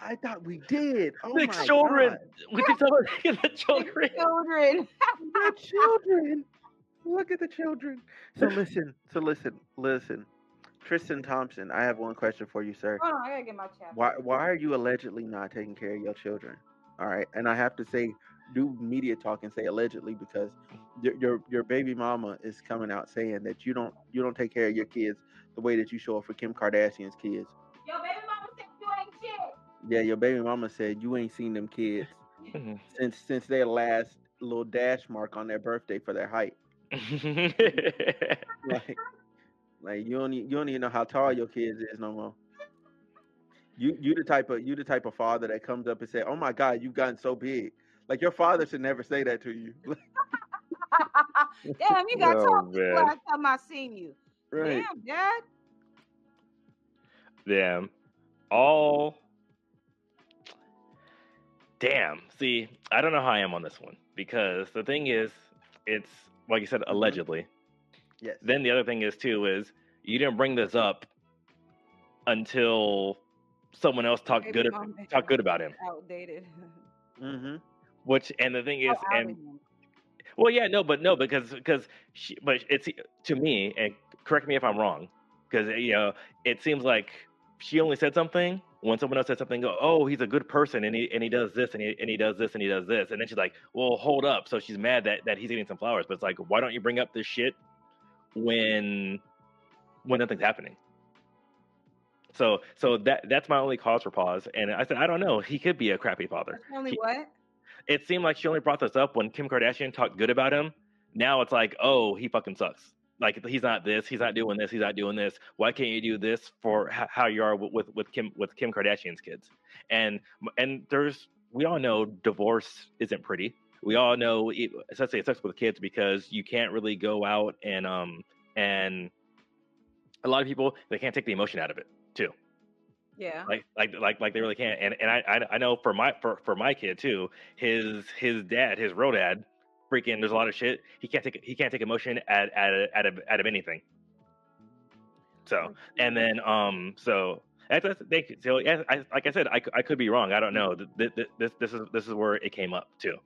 I thought we did. Oh the my children. God. We can talk about the children. Children. The children. Look at the children. So listen, so listen, listen. Tristan Thompson, I have one question for you, sir. Hold on, I gotta get my chapter. Why why are you allegedly not taking care of your children? All right, and I have to say, do media talk and say allegedly because your your, your baby mama is coming out saying that you don't you don't take care of your kids the way that you show up for Kim Kardashian's kids. Yo, baby mama said you ain't shit. Yeah, your baby mama said you ain't seen them kids Mhm. since since their last little dash mark on their birthday for their height. Like, like you don't you don't even know how tall your kids is no more. You you the type of you the type of father that comes up and say, "Oh my God, you've gotten so big." Like your father should never say that to you. Damn, you got Oh, tall man. last time I seen you. right? Damn, dad. Damn. All. Damn. See, I don't know how I am on this one because the thing is, it's like you said, allegedly. Yes. Then the other thing is too is you didn't bring this up until someone else talked Baby good talked good about him. Outdated. mm-hmm. Which and the thing oh, is, How and. Well, yeah, no, but no, because because she, but it's to me, and correct me if I'm wrong, because you know it seems like she only said something when someone else said something. Go, oh, he's a good person, and he and he does this, and he and he does this, and he does this, and then she's like, well, hold up. So she's mad that that he's eating some flowers, but it's like, why don't you bring up this shit when when nothing's happening? So so that that's my only cause for pause, and I said I don't know. He could be a crappy father That's only he- what? It seemed like she only brought this up when Kim Kardashian talked good about him. Now it's like, oh, he fucking sucks. Like he's not this, he's not doing this, he's not doing this. Why can't you do this for h- how you are with, with with Kim with Kim Kardashian's kids? And and there's we all know divorce isn't pretty. We all know, especially it sucks with kids because you can't really go out and um and a lot of people they can't take the emotion out of it too Yeah. like like like like they really can't and and I, I i know for my for for my kid too his his dad his real dad freaking there's a lot of shit he can't take he can't take emotion out out of out of, out of anything. So and then um so that's, that's they so yeah, I, like I said I, I could be wrong I don't know Th- th- this this is this is where it came up too.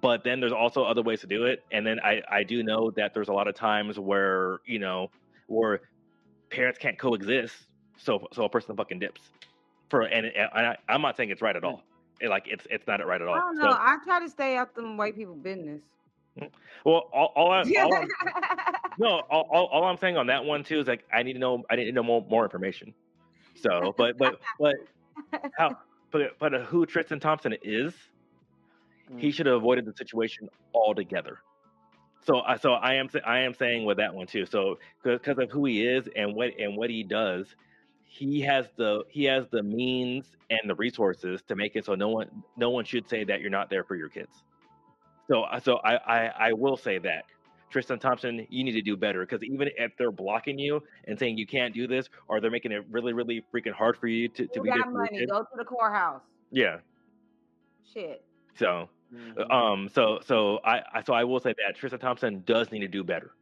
But then there's also other ways to do it and then I I do know that there's a lot of times where you know where parents can't coexist so so a person fucking dips for and, and I, I'm not saying it's right at hmm. all It, like it's it's not right at all I don't So- know. I try to stay out them white people business. Hmm. Well, all, all, I, all I'm, no, all, all, all I'm saying on that one too is like I need to know I need to know more, more information. So, but but but how but but who Tristan Thompson is, he Mm. should have avoided the situation altogether. So I so I am I am saying with that one too. So because of who he is and what and what he does, he has the he has the means and the resources to make it so no one no one should say that you're not there for your kids. So so I I, I will say that. Tristan Thompson, you need to do better because even if they're blocking you and saying you can't do this, or they're making it really, really freaking hard for you to, to You be there got for your money. kids, Go to the courthouse. yeah. Shit. So Mhm. um, so so I, I so I will say that Tristan Thompson does need to do better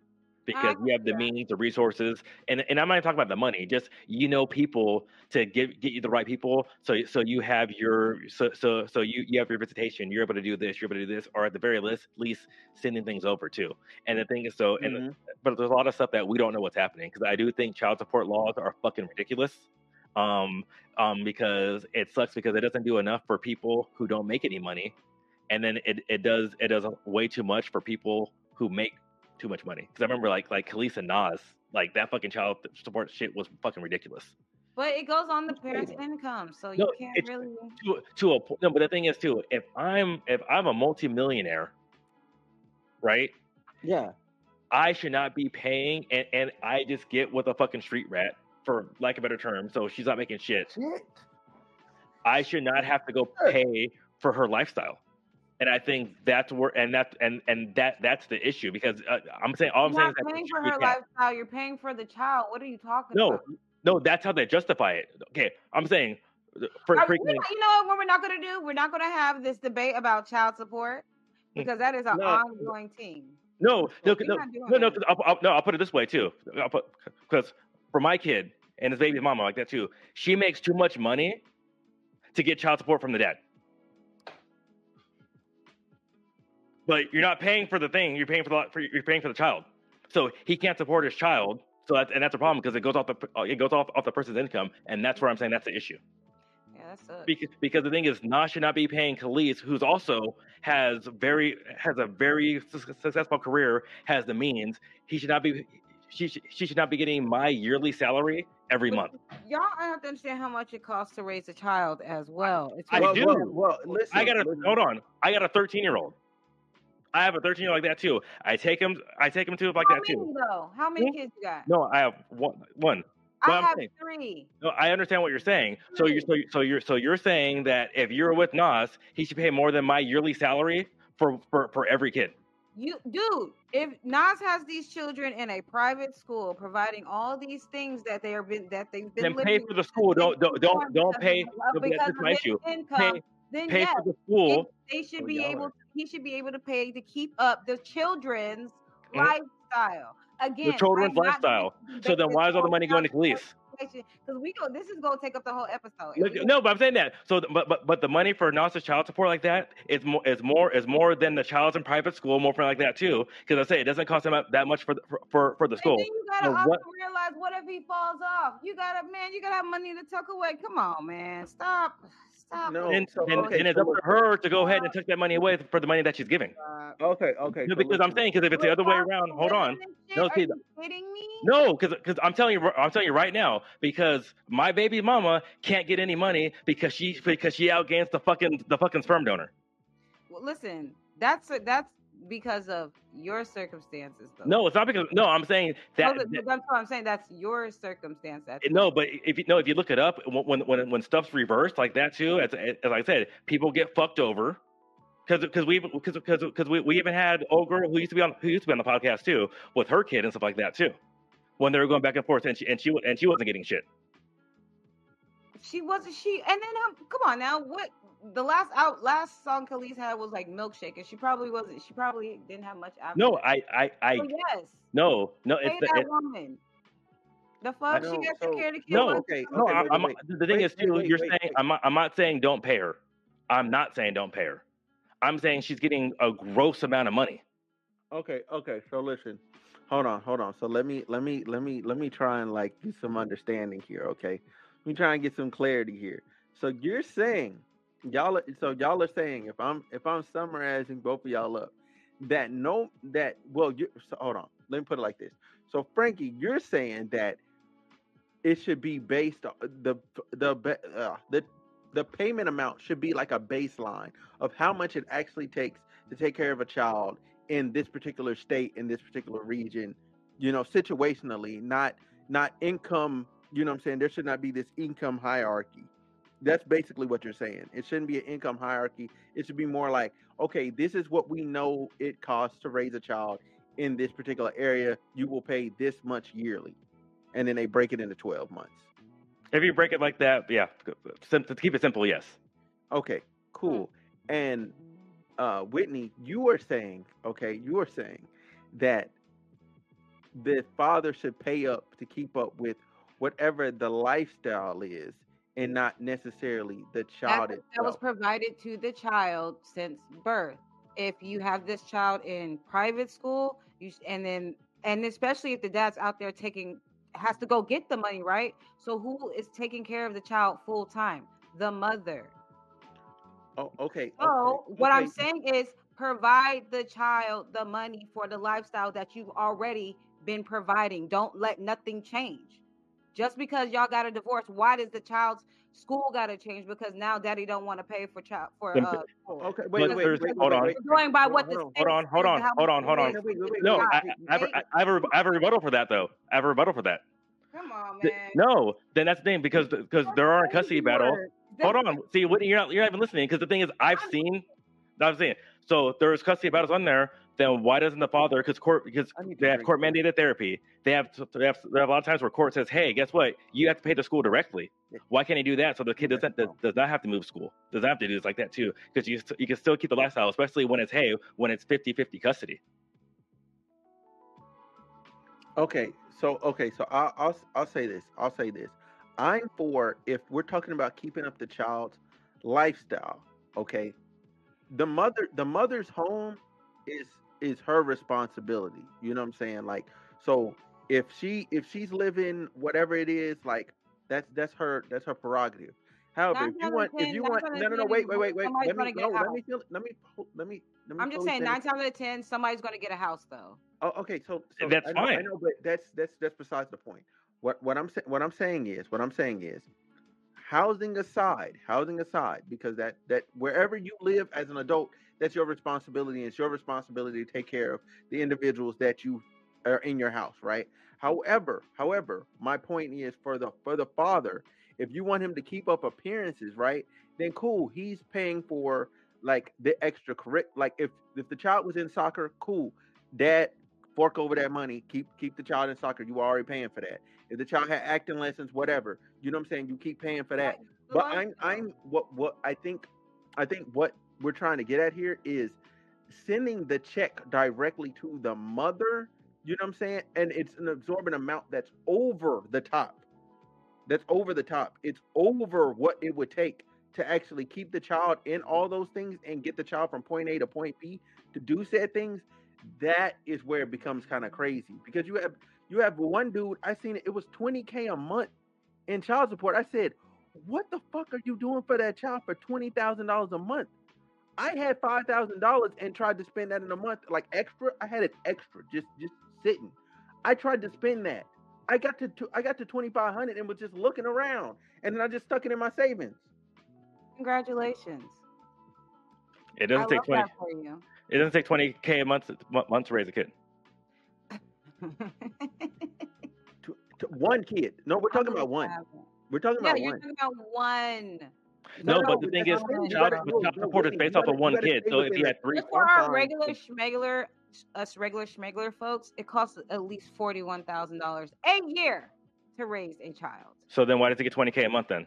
because you have the means, the resources, and and I'm not even talking about the money. Just you know people to give get you the right people, so so you have your so so so you you have your visitation. You're able to do this. You're able to do this, or at the very least, least sending things over too. And the thing is, so and Mhm. but there's a lot of stuff that we don't know what's happening because I do think child support laws are fucking ridiculous. Um, um, because it sucks because it doesn't do enough for people who don't make any money, and then it, it does it does way too much for people who make too much money. Because I remember like like Kelis and Nas, like that fucking child support shit was fucking ridiculous. But it goes on the parents' income, so you No, can't really. To to a po- no, but the thing is too, if I'm if I'm a multimillionaire, right? Yeah. I should not be paying, and, and I just get with a fucking street rat, for lack of a better term. So she's not making shit. Shit. I should not have to go pay for her lifestyle. And I think that's where, and that, and and that that's the issue because uh, I'm saying all I'm You're saying is not that paying for her lifestyle. You're paying for the child. What are you talking No, about? no, no, that's how they justify it. Okay, I'm saying uh, for Are- freaking. you, know, you know what we're not going to do? We're not going to have this debate about child support because that is an No. ongoing thing. No, no, no, no, no. I'll, I'll, no, I'll put it this way too. Because for my kid and his baby's mama like that too. She makes too much money to get child support from the dad. But you're not paying for the thing. You're paying for the for, you're paying for the child. So he can't support his child. So that's and that's a problem because it goes off the uh, it goes off off the person's income, and that's where I'm saying that's the issue. Yeah. Because, because the thing is, Nas should not be paying Kelis, who's also has very has a very su- successful career, has the means. He should not be. She should- she should not be getting my yearly salary every But month. Y'all have to understand how much it costs to raise a child as well. It's I well, do. Well, well, listen. I got a listen. hold on. I got a 13 year old. I have a 13 year old like that too. I take him. I take him to like How that many too. though? How many kids you got? No, I have one. One. I but I'm have saying- three. No, I understand what you're saying. So you're so, so you're so you're saying that if you're with Nas, he should pay more than my yearly salary for for, for every kid. You, dude, if Nas has these children in a private school, providing all these things that they are been that they've been then pay for the school. Don't don't don't don't pay. Uh, because that's of my issue. income. Pay then pay yes, for the school. they should Oh, be able. are- He should be able to pay to keep up the children's Mhm. lifestyle. Again, the children's lifestyle. So then why is all the money going to police? Because we go. This is going to take up the whole episode. Look, No, but I'm saying that. So, but but but the money for Nas's child support like that is more is more is more than the child's in private school, more for like that too. Because I say it doesn't cost them that much for the, for, for for the school. Then you gotta So also what- realize what if he falls off? You gotta, man, you gotta have money to tuck away. Come on, man, stop, stop. No, And, so, and, okay, and it's so up to her to go ahead and take that money away for the money that she's giving. that. Okay, okay. No, so because I'm saying because if it's the other way around, hold on. No, Are see, you kidding me? No, because I'm telling you I'm telling you right now because my baby mama can't get any money because she because she outgains the fucking the fucking sperm donor. Well, listen, that's that's because of your circumstances, though. No, it's not because no. I'm saying that, No, that's what I'm saying. That's your circumstance. That's no, but if you no, if you look it up, when when when stuff's reversed like that too, as as I said, people get fucked over. Because because we because because because we, we even had old girl who used to be on who used to be on the podcast too with her kid and stuff like that too, when they were going back and forth and she and she and she wasn't getting shit. She wasn't she. And then um, come on now, what the last out last song Kelis had was like milkshake, and she probably wasn't. She probably didn't have much. After No, that. I I I So yes, no no pay it's the, that it, woman. The fuck, she know, got so- to care of the. No, okay, No, okay, I, wait, I'm, wait, the thing Wait, is too. wait, you're wait, saying wait. I'm not, I'm not saying don't pay her. I'm not saying don't pay her. I'm saying she's getting a gross amount of money. Okay, okay. So listen, hold on, hold on. So let me, let me, let me, let me try and like get some understanding here. Okay, me try and get some clarity here. So you're saying, y'all, are- so y'all are saying, if I'm, if I'm summarizing both of y'all up, that no that well you so hold on let me put it like this so frankie you're saying that it should be based on the the uh, the the payment amount should be like a baseline of how much it actually takes to take care of a child in this particular state in this particular region you know situationally not not income you know what i'm saying? There should not be this income hierarchy. That's basically what you're saying. It shouldn't be an income hierarchy. It should be more like okay this is what we know it costs to raise a child in this particular area. You will pay this much yearly. And then they break it into 12 months. If you break it like that, yeah, sim- to keep it simple, yes. Okay, cool. And uh, Whitney, you are saying, okay, you are saying that the father should pay up to keep up with whatever the lifestyle is, and not necessarily the child That, that was provided to the child since birth. If you have this child in private school, you and then and especially if the dad's out there taking has to go get the money, right? So who is taking care of the child full time? The mother. Oh, okay. Okay. So what I'm saying is provide the child the money for the lifestyle that you've already been providing. Don't let nothing change. Just because y'all got a divorce, why does the child's school got to change? Because now daddy don't want to pay for child for Then- uh school. Okay. Wait. Wait. Wait. Wait. hold on. We're going by Hold on. what the Hold on. state Hold on, hold on, hold on, hold on. is Wait. Wait. for Wait. the No, I, I, have, Wait. a- I, have a, I have a rebuttal for that though. I have a rebuttal for that. Come on, man. No, then that's the thing because because there are custody Crazy battles. Hold on, see, Whitney, you're not you're not even listening because the thing is, I've seen. I'm saying so. There's custody battles on there. Then why doesn't the father? Because court because I need to they have court mandated therapy. They have they have they have a lot of times where court says, hey, guess what? You have to pay the school directly. Why can't he do that? So the kid doesn't does, does not have to move school. Does not have to do this like that too. Because you you can still keep the lifestyle, especially when it's hey when it's 50-50 custody. Okay, so okay, so I'll, I'll I'll say this. I'll say this. I'm for if we're talking about keeping up the child's lifestyle. Okay, the mother the mother's home is is her responsibility. You know what I'm saying? Like, so if she if she's living whatever it is, like that's that's her that's her prerogative. However, if you want out of if you want no no no wait wait wait wait let me no let me feel let me let me let me I'm just fully saying, nine times out of ten, somebody's gonna get a house though. Oh, okay. So, so That's I know, I know, but that's that's that's besides the point. What what I'm saying what I'm saying is what I'm saying is housing aside, housing aside, because that that wherever you live as an adult, that's your responsibility. And it's your responsibility to take care of the individuals that you are in your house, right? However, however, my point is for the for the father, if you want him to keep up appearances, right? Then cool, he's paying for like the extra correct like if if the child was in soccer, cool. Dad fork over that money, keep keep the child in soccer. You are already paying for that. If the child had acting lessons, whatever, you know what I'm saying, you keep paying for that. But I'm. I'm what what I think I think what we're trying to get at here is sending the check directly to the mother, you know what I'm saying? And it's an absorbent amount that's over the top. That's over the top. It's over what it would take to actually keep the child in all those things and get the child from point A to point B to do said things. That is where it becomes kind of crazy because you have you have one dude I seen it. It was 20k a month in child support. I said, "What the fuck are you doing for that child for twenty thousand dollars a month?" I had five thousand dollars and tried to spend that in a month, like extra. I had it extra, just just sitting. I tried to spend that. I got to tw- I got to twenty five hundred and was just looking around, and then I just stuck it in my savings. Congratulations. It doesn't love take twenty. that for you. It doesn't take twenty k a month month to raise a kid. To, to one kid. No, we're talking about one. We're talking about Yeah, about you're one. talking about one. No, No, but the thing is, what I'm saying. You child, gotta but no, child support is based off of one kid. So if within you had three, for our regular schmegular, us regular schmegular folks, it costs at least forty-one thousand dollars a year to raise a child. so then why does it get twenty k a month then?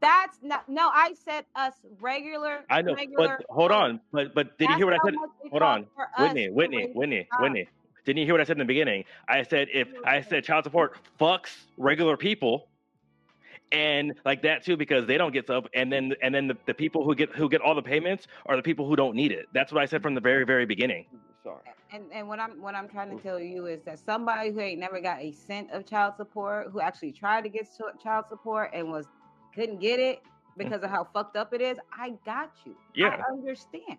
That's not. No, I said us regular. I know, regular but hold on, but but did you hear what I said? Hold on, costs Whitney, Whitney, Whitney, child. Whitney. Didn't you hear what I said in the beginning? I said if I said child support fucks regular people, and like that too because they don't get sub, and then and then the, the people who get who get all the payments are the people who don't need it. That's what I said from the very very beginning. Sorry. And and what I'm what I'm trying to tell you is that somebody who ain't never got a cent of child support, who actually tried to get child support and was couldn't get it because of how fucked up it is, I got you. Yeah. I understand.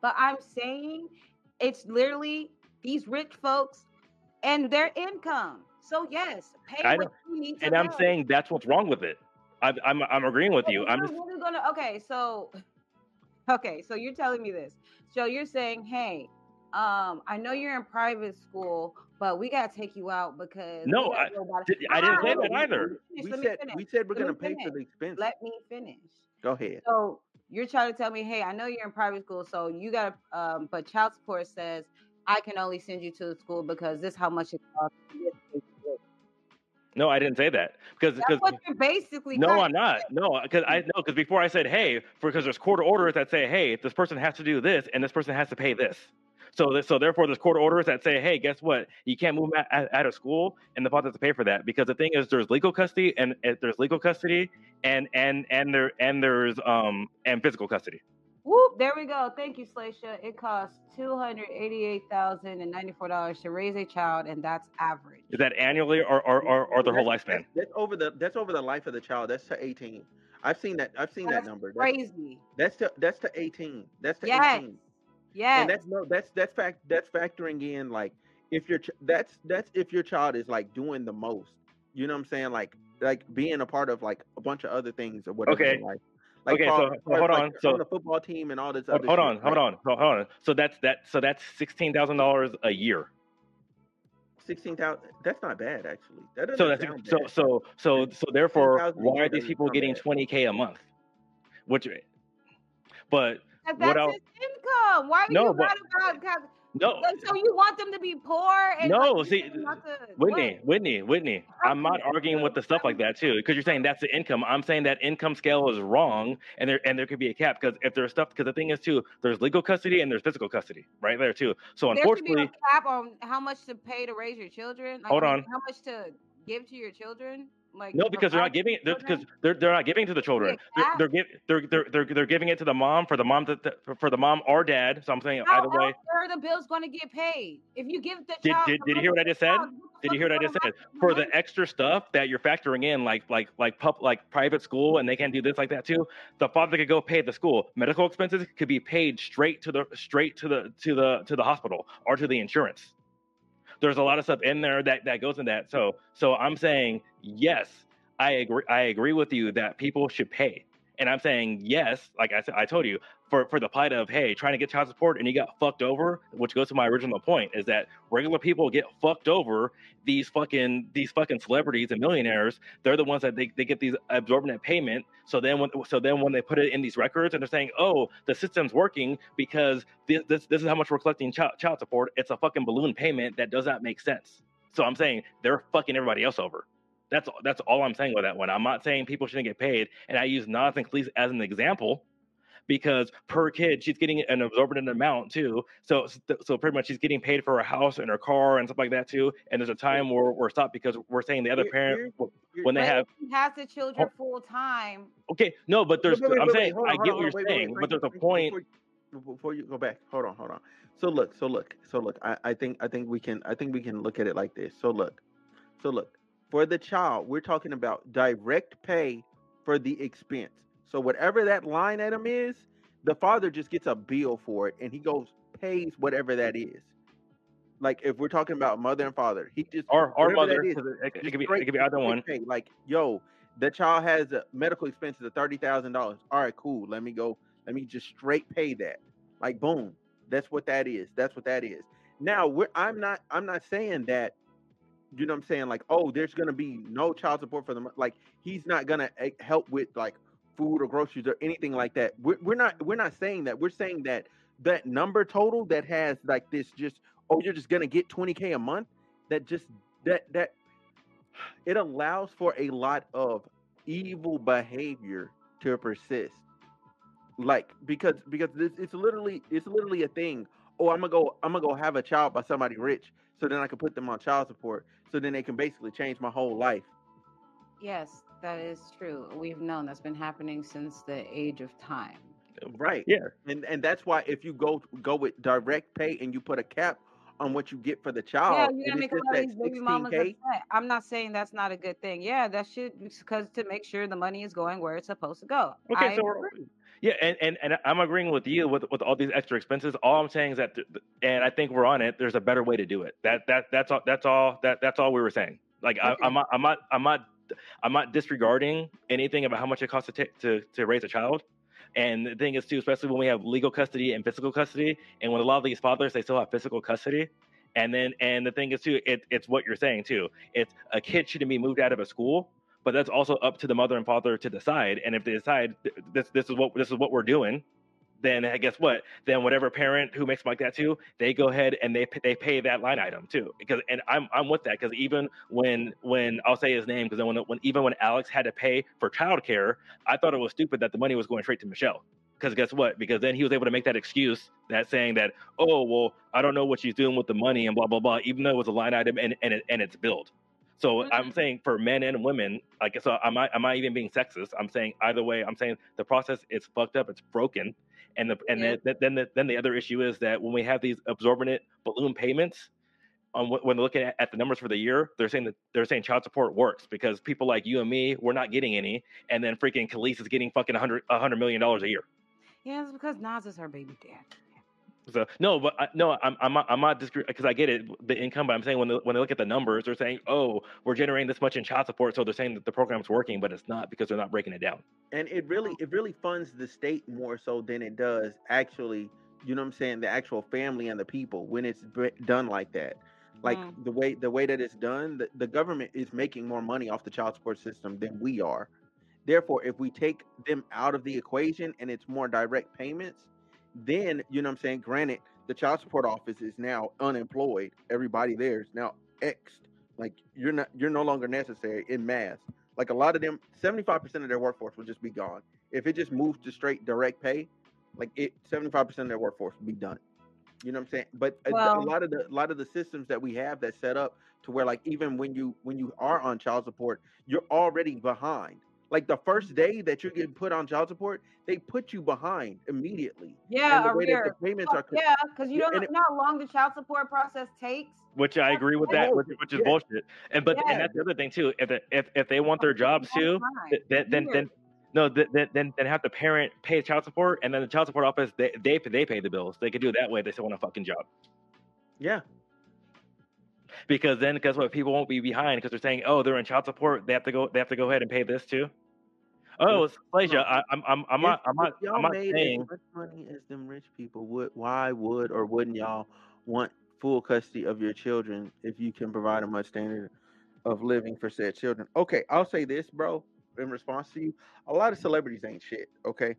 But I'm saying it's literally these rich folks and their income. So yes, pay I what know, you need to and I'm pay. saying that's what's wrong with it. I, I'm I'm agreeing with But you. I'm just really gonna okay, so okay, so you're telling me this. So you're saying, hey, um, I know you're in private school, but we gotta take you out because no. I did- it. I didn't say that either. We let me said we said we're Let gonna pay for the expense. Let me finish. Go ahead. So you're trying to tell me, hey, I know you're in private school, so you got to, um, but child support says I can only send you to the school because this how much it costs. No, I didn't say that because That's because what you're basically. no, I'm not. No, because I know because before I said hey, because there's court orders that say hey, this person has to do this and this person has to pay this. So so therefore, there's court orders that say hey, guess what? You can't move out, of school, and the father has to pay for that because the thing is there's legal custody and, and there's legal custody and and and there and there's um and physical custody. Whoop! There we go. Thank you, Slaisha. It costs two hundred eighty-eight thousand and ninety-four dollars to raise a child, and that's average. Is that annually or or, or, or the whole That's- lifespan? That's, that's over the that's over the life of the child. That's to 18. I've seen that. I've seen that number. That's, crazy. that's to that's to 18. That's to Yes. 18. Yeah. And that's no that's that's fact that's factoring in like if your ch- that's that's if your child is like doing the most. You know what I'm saying? Like like being a part of like a bunch of other things or whatever. Okay. in life. Like Okay, far- so- so far as, hold like, on. So- on the football team and all this Hold, other hold shit, on, hold on, hold hold on. So that's that. So that's sixteen thousand dollars a year. Sixteen thousand. That's not bad actually. That doesn't So that's sound so bad. so so so therefore, why are these people getting twenty k a month? Which, but That- what that's else? his income. Why are No, you but- about? No, like, so you want them to be poor? And No, like, see, want them not to- Whitney? Whitney, Whitney. I'm not arguing with the stuff like that too, because you're saying that's the income. I'm saying that income scale is wrong, and there and there could be a cap because if there's stuff, because the thing is too, there's legal custody and there's physical custody, right there too. So There unfortunately, a cap on how much to pay to raise your children. Like, Hold on. How much to give to your children? Like no, because they're not giving it because they're they're not giving it to the children. They're cap? they're, give, they're they're they're they're giving it to the mom for the mom to, for the mom or dad. So I'm saying How either way. are the bills going to get paid? If you give the Did, child, did, did you hear what I just said? Did you hear what I just said? For the extra stuff that you're factoring in, like like like pup like private school, and they can do this like that too. The father could go pay the school. Medical expenses could be paid straight to the straight to the to the to the hospital or to the insurance. There's a lot of stuff in there that that goes in that. So so I'm saying yes, I agree. I agree with you that people should pay. And I'm saying yes, like I said, I told you for for the plight of hey, trying to get child support and you got fucked over, which goes to my original point is that regular people get fucked over. These fucking these fucking celebrities and millionaires, they're the ones that they, they get these absorbent payment. So then when so then when they put it in these records and they're saying, oh, the system's working because this this, this is how much we're collecting child, child support. It's a fucking balloon payment that does not make sense. So I'm saying they're fucking everybody else over. That's that's all I'm saying with that one. I'm not saying people shouldn't get paid, and I use Jonathan Cleese as an example because per kid she's getting an absorbent amount too. So so pretty much she's getting paid for her house and her car and stuff like that too. And there's a time where we're stopped because we're saying the other Here- parent here's- when they have has the children oh. full time. okay no, but there's Wait, wait, I'm wait, saying on, I get on, what you're hold on, wait, wait, saying, but there's a point. Before, before you go back, hold on, hold on. So look, so look, so look. I, I think I think we can I think we can look at it like this. So look, so look. For the child, we're talking about direct pay for the expense. So whatever that line item is, the father just gets a bill for it, and he goes pays whatever that is. Like if we're talking about mother and father, he just Or that mother, is, it, it could be it could be either one. pay. Like, yo, the child has a medical expenses of thirty thousand dollars. All right, cool. Let me go. Let me just straight pay that. Like, boom. That's what that is. That's what that is. Now, we're, I'm not. I'm not saying that. You know what I'm saying? Like, oh, there's gonna be no child support for them. Like, he's not gonna eh, help with like food or groceries or anything like that. We're, we're not. We're not saying that. We're saying that that number total that has like this just oh you're just gonna get 20k a month that just that that it allows for a lot of evil behavior to persist like because because this it's literally it's literally a thing oh i'm gonna go i'm gonna go have a child by somebody rich so then i can put them on child support so then they can basically change my whole life Yes, that is true. We've known that's been happening since the age of time. right Yeah, and and that's why if you go go with direct pay and you put a cap on what you get for the child. Yeah, you're gonna make it's a lot of these baby mamas upset. I'm not saying that's not a good thing. Yeah, that should because to make sure the money is going where it's supposed to go. Okay, I so we're- agree. Yeah, and, and, and I'm agreeing with you with, with all these extra expenses. All I'm saying is that, th- and I think we're on it. There's a better way to do it. That that that's all. That's all. That that's all we were saying. Like I, Okay. I'm not I'm not I'm not I'm not disregarding anything about how much it costs to ta- to to raise a child. And the thing is too, especially when we have legal custody and physical custody, and when a lot of these fathers they still have physical custody. And then and the thing is too, it, it's what you're saying too. It's a kid shouldn't be moved out of a school but that's also up to the mother and father to decide. And if they decide this this is what this is what we're doing, then uh, guess what? Then whatever parent who makes like that too, they go ahead and they they pay that line item too. Because and I'm I'm with that because even when when I'll say his name because when when even when Alex had to pay for childcare, I thought it was stupid that the money was going straight to Michelle. Because guess what? Because then he was able to make that excuse that saying that oh well I don't know what she's doing with the money and blah blah blah, even though it was a line item and and it, and it's billed. So I'm Mhm. saying for men and women, like so I'm not I'm not even being sexist. I'm saying either way, I'm saying the process is fucked up, it's broken. And the and Yeah. then then the, then the other issue is that when we have these absorbent balloon payments, on wh- when they're looking at, at the numbers for the year, they're saying that they're saying child support works because people like you and me, we're not getting any, and then freaking Kelis is getting fucking 100 100 million dollars a year. Yeah, it's because Nas is her baby dad. So no, but I, no, I'm I'm not, I'm not disagreeing because I get it the income, but I'm saying when they, when they look at the numbers, they're saying, oh, we're generating this much in child support, so they're saying that the program's working, but it's not because they're not breaking it down. and it really it really funds the state more so than it does actually you know what i'm saying the actual family and the people when it's done like that like Mm. the way the way that it's done the, the government is making more money off the child support system than we are therefore if we take them out of the equation and it's more direct payments then you know what i'm saying granted the child support office is now unemployed everybody there is now xed like you're not you're no longer necessary in mass. Like a lot of them 75% of their workforce will just be gone. If it just moves to straight direct pay like it 75% of their workforce will be done. You know what i'm saying? But a, a lot of the a lot of the systems that we have that set up to where like even when you when you are on child support you're already behind like the first mm-hmm. day that you're getting put on child support they put you behind immediately Yeah, and the a way that the payments are Yeah, because you don't and it- know how long the child support process takes. Which I agree with that, which, which is yeah. bullshit. And but Yeah. and that's the other thing too. If if if they want oh, their jobs too, th- then then then no, th- then then then have the parent pay child support, and then the child support office they they they pay the bills. They could do it that way. if They still want a fucking job. yeah because then guess what people won't be behind because they're saying oh they're in child support they have to go they have to go ahead and pay this too oh Slasia, um, I, i'm i'm i'm not If- i'm not y'all i'm not made saying as much money as them rich people would why would or wouldn't y'all want full custody of your children if you can provide a much standard of living for said children okay i'll say this bro in response to you a lot of celebrities ain't shit okay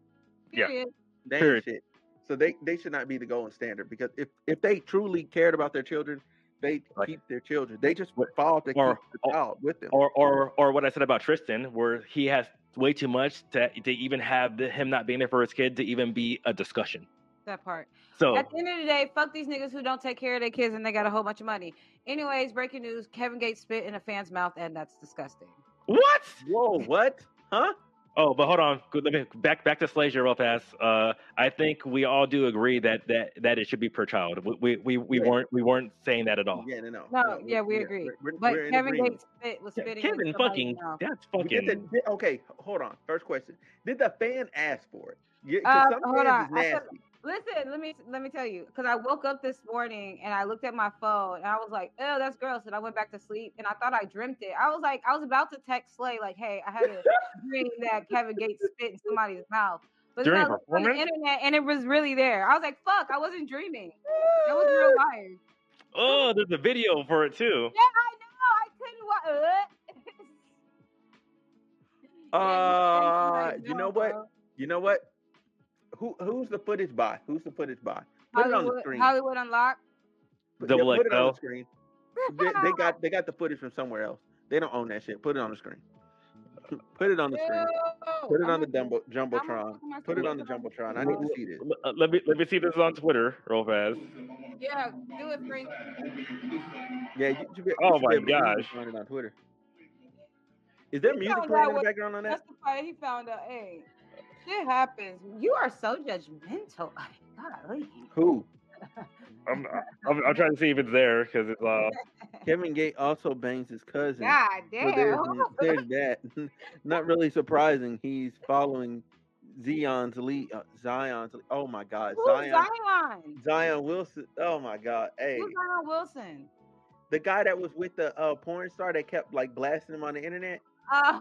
Yeah. Period. they Period. shit so they they should not be the golden standard because if if they truly cared about their children they Right. keep their children they just What- fought to or- keep the child with them or or or what i said about tristan where he has way too much to to even have the, him not being there for his kid to even be a discussion That part. so At the end of the day, fuck these niggas who don't take care of their kids and they got a whole bunch of money. Anyways, breaking news: Kevin Gates spit in a fan's mouth, and that's disgusting. what whoa what huh Oh, but hold on. Good, Let me back back to Slazer real fast. Uh, I think we all do agree that that that it should be per child. We we we, we Yeah. weren't we weren't saying that at all. yeah no no No, yeah, we agree. we're- we're- But we're Kevin. Gates spit was spitting. Kevin fucking mouth. that's Did fucking the, did- okay, hold on. First question: Did the fan ask for it? Yeah, 'cause Uh, some hold fans on. is I said- nasty. Listen, let me let me tell you, because I woke up this morning and I looked at my phone and I was like, "Oh, that's gross," and I went back to sleep and I thought I dreamt it. I was like, I was about to text Slay like, "Hey, I had a dream that Kevin Gates spit in somebody's mouth." But then a looked on the internet and it was really there. I was like, "Fuck, I wasn't dreaming. That was real life." Oh, there's a video for it too. Yeah, I know. I couldn't watch. Uh, you know what? You know what? Who who's the footage by? Who's the footage by? Put it on the screen. Hollywood Unlocked. Put- Double put it on the screen. They, they got they got the footage from somewhere else. They don't own that shit. Put it on the screen. Put it on the screen. Put it on the gonna- jumbo, jumbotron. put it on the jumbotron. I need to see this. Uh, Let me let me see this on Twitter real fast. Yeah, do it, Frank. Yeah, you, you, be- you Oh my able to easily gosh. Find it on Twitter. Is there You music playing in the background on that? That's the part he found out. Hey, shit happens. You are so judgmental. Golly. Who? I'm, I'm I'm trying to see if it's there because it's uh Kevin Gate also bangs his cousin. God So there's, damn. there's that. Not really surprising. He's following Zion's lead. uh, Zion's. Oh my God, Who's Zion, Zion? Zion Wilson. Oh my God, hey, Who's Zion Wilson? the guy that was with the uh, porn star that kept like blasting him on the internet. Uh,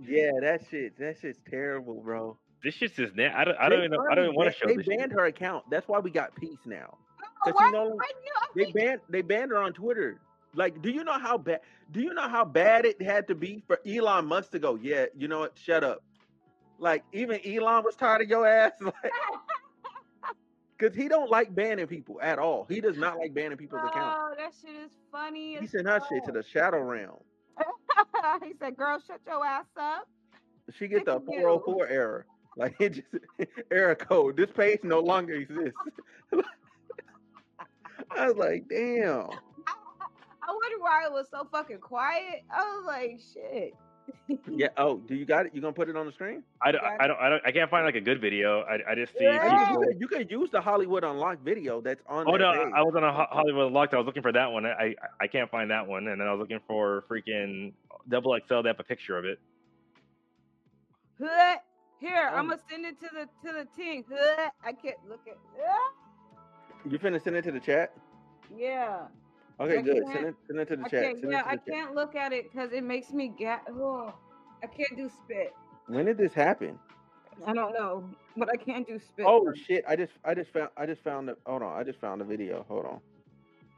Yeah, that shit, that shit's terrible, bro. This shit's just na- I don't. I don't even. know- I don't even want to show They this. banned shit. her account. That's why we got peace now. Oh, 'Cause why- you know- why you- They banned they banned her on Twitter. Like, do you know how bad? Do you know how bad it had to be for Elon Musk to go? Yeah, you know what? Shut up. Like, even Elon was tired of your ass. Like, because he don't like banning people at all. He does not like banning people's accounts. Oh, that shit is funny. He sent her shit to the shadow realm. he said, "Girl, shut your ass up." She get the Look at you. 404 error. Like it just error code. This page no longer exists. I was like, damn. I wonder why it was so fucking quiet. I was like, shit. Yeah. Oh, do you got it? You gonna put it on the screen? I don't. I don't. I don't. I can't find like a good video. I, I just see. Yeah. You, people- could, you could use the Hollywood Unlocked video that's on. Oh that no, page. I was on a Hollywood Unlocked. I was looking for that one. I I can't find that one, and then I was looking for freaking Double XL. They have a picture of it. Huh? Here, Oh. I'm gonna send it to the to the team. Huh? I can't look at. You finna send it to the chat? Yeah, Okay, I good. Send it. Send it to the I chat. can't. Yeah, it I chat. can't look at it because it makes me get. Oh, I can't do spit. When did this happen? I don't know, but I can't do spit. Oh shit! I just I just found I just found the hold on I just found the video. Hold on,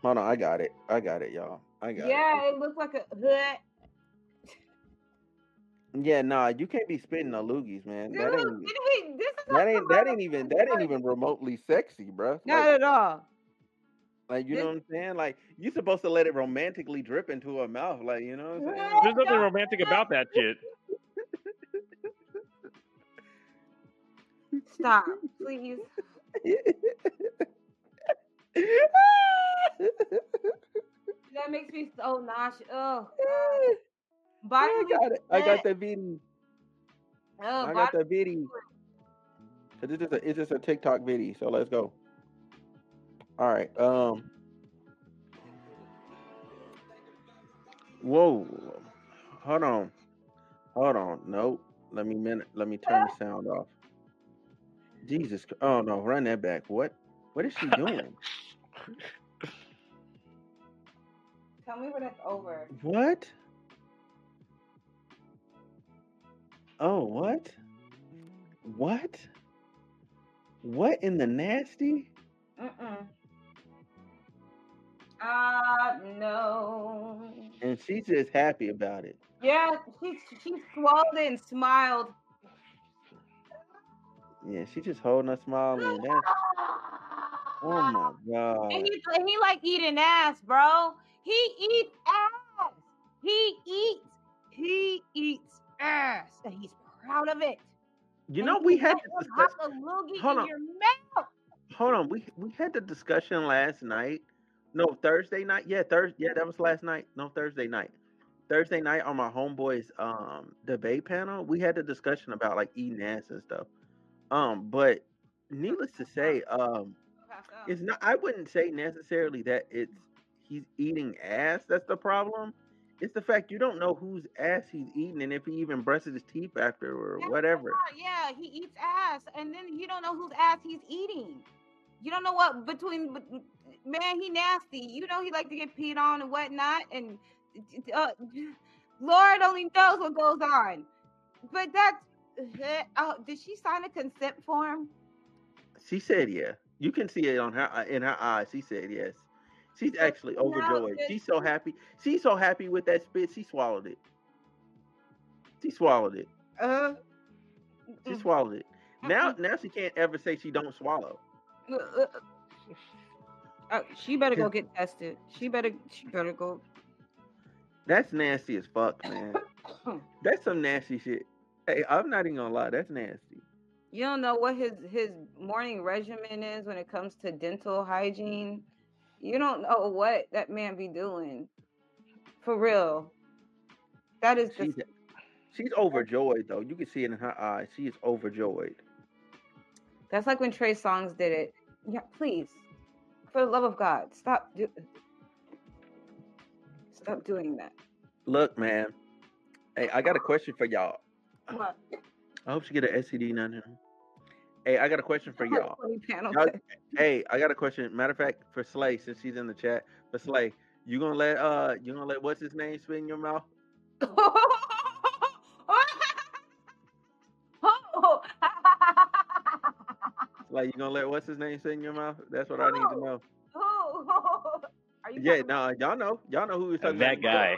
hold on. I got it. I got it, y'all. I got yeah, it. it looks like a. Huh? Yeah, nah. You can't be spitting no loogies, man. Dude, That ain't didn't this is that ain't that ain't even that ain't even remotely sexy, bruh. Not Like, at all. like you this- know what I'm saying? Like you're supposed to let it romantically drip into her mouth, like you know what I'm saying? What? There's nothing romantic about that shit. Stop, please. That makes me so nauseous. Oh, I got it. I got the video. Oh, I got the video. Cause it's just a, it's just a TikTok video. So let's go. All right. Um. Whoa. Hold on. Hold on. Nope. Let me minute. Let me turn the sound off. Jesus. Oh no! Run that back. What? What is she doing? Tell me when it's over. what? Oh, what? What? What in the nasty? Mm-mm. Ah, no. And she's just happy about it. Yeah, she she swallowed it and smiled. Yeah, she just holding a smile in. That's, oh my god. And he, he like eating ass, bro. He eats ass. He eats. He eats ass, and he's proud of it. You And know, we had have discuss- a loogie Hold in on. your mouth. hold on. We we had the discussion last night. No, Thursday night. Yeah, Thursday. Yeah, that was last night. No, Thursday night. Thursday night on my homeboys um debate panel, we had the discussion about like eating ass and stuff. Um, but needless to say, um, it's not. I wouldn't say necessarily that it's he's eating ass. That's the problem. It's the fact you don't know whose ass he's eating and if he even brushes his teeth after or That's whatever. Yeah, he eats ass, and then you don't know whose ass he's eating. You don't know what between man. He nasty. You know he like to get peed on and whatnot, and uh, Lord only knows what goes on. But that's oh, did she sign a consent form? She said, "Yeah." You can see it on her uh, in her eyes. She said, "Yes." She's actually overjoyed. She's so happy. She's so happy with that spit. She swallowed it. She swallowed it. Uh, She mm, swallowed it. Now, now she can't ever say she don't swallow. uh, uh, uh, she better go get tested. She better. She better go. That's nasty as fuck, man. That's some nasty shit. Hey, I'm not even gonna lie. That's nasty. You don't know what his his morning regimen is when it comes to dental hygiene. You don't know what that man be doing. For real. That is She's just she's overjoyed though. You can see it in her eyes. She is overjoyed. that's like when Trey Songz did it. Yeah, please. For the love of God, stop do stop doing that. Look, man. Hey, I got a question for y'all. What? I hope she get an STD of them. Hey, I got a question for y'all. Y'all- Hey, I got a question. Matter of fact, for Slay, since she's in the chat, for Slay, you gonna let uh, you gonna let what's his name spit in your mouth? Like you gonna let what's his name spit in your mouth? That's what I need to know. Are you Yeah, talking no, y'all know, y'all know who we're talking about. that about. guy.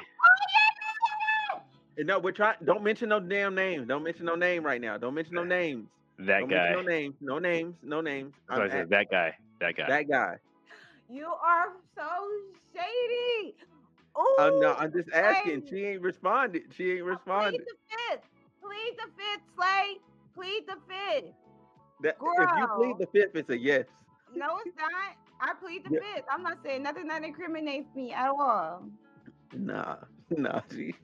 No, we're trying. Don't mention no damn names. Don't mention no name right now. Don't mention no names. That Don't guy. no names. No names. No names. That's what I said. at- That guy. That guy. that guy. You are so shady. Ooh, I'm no, I'm just asking. She ain't responded. She ain't responded. Plead responded. the fifth. Plead the fifth, Slay. Plead the fifth. That, if you plead the fifth, it's a yes. No, it's not. I plead the Yeah. fifth. I'm not saying nothing that incriminates me at all. Nah, nah. She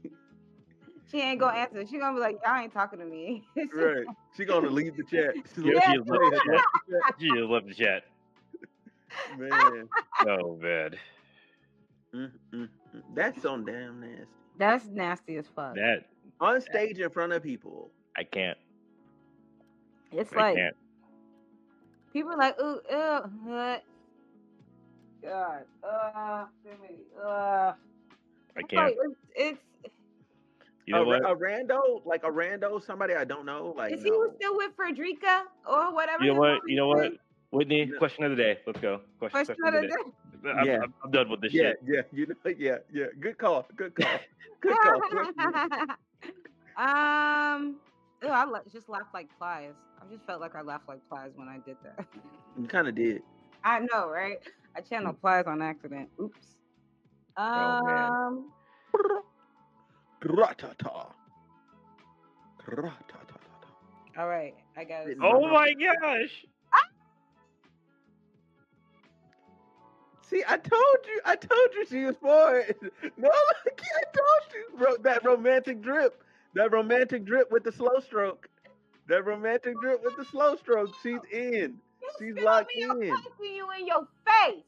She ain't gonna answer. She gonna be like, "Y'all ain't talking to me." right. She gonna leave the chat. She's Yeah, like, she just left the chat. She just left the chat. Man, Oh man. mm, mm, mm. that's so damn nasty. That's nasty as fuck. That On stage in front of people. I can't. it's I like can't. people are like, "Ooh, ew, what?" God, uh, uh, I can't. like it's, it's You know a, what? a rando, like a rando, somebody I don't know. Like is he no. still with Frederica or whatever? You know what? You know what? Whitney, No. question of the day. Let's go. Question, Question question of the day. I'm, Yeah. I'm, I'm done with this Yeah, shit. yeah, you know, yeah, yeah. Good call. Good call. Good call. um, ew, I la- just laughed like flies. I just felt like I laughed like flies when I did that. you kind of did. I know, right? I channeled flies on accident. Oops. Oh, man. Gratata. Gratata. all right, I got it. Oh my gosh! See, I told you. I told you she was for it. No, look, I told you. Bro, that romantic drip. That romantic drip with the slow stroke. That romantic drip with the slow stroke. She's in. She's Spit on locked me, I'm in. you in your face.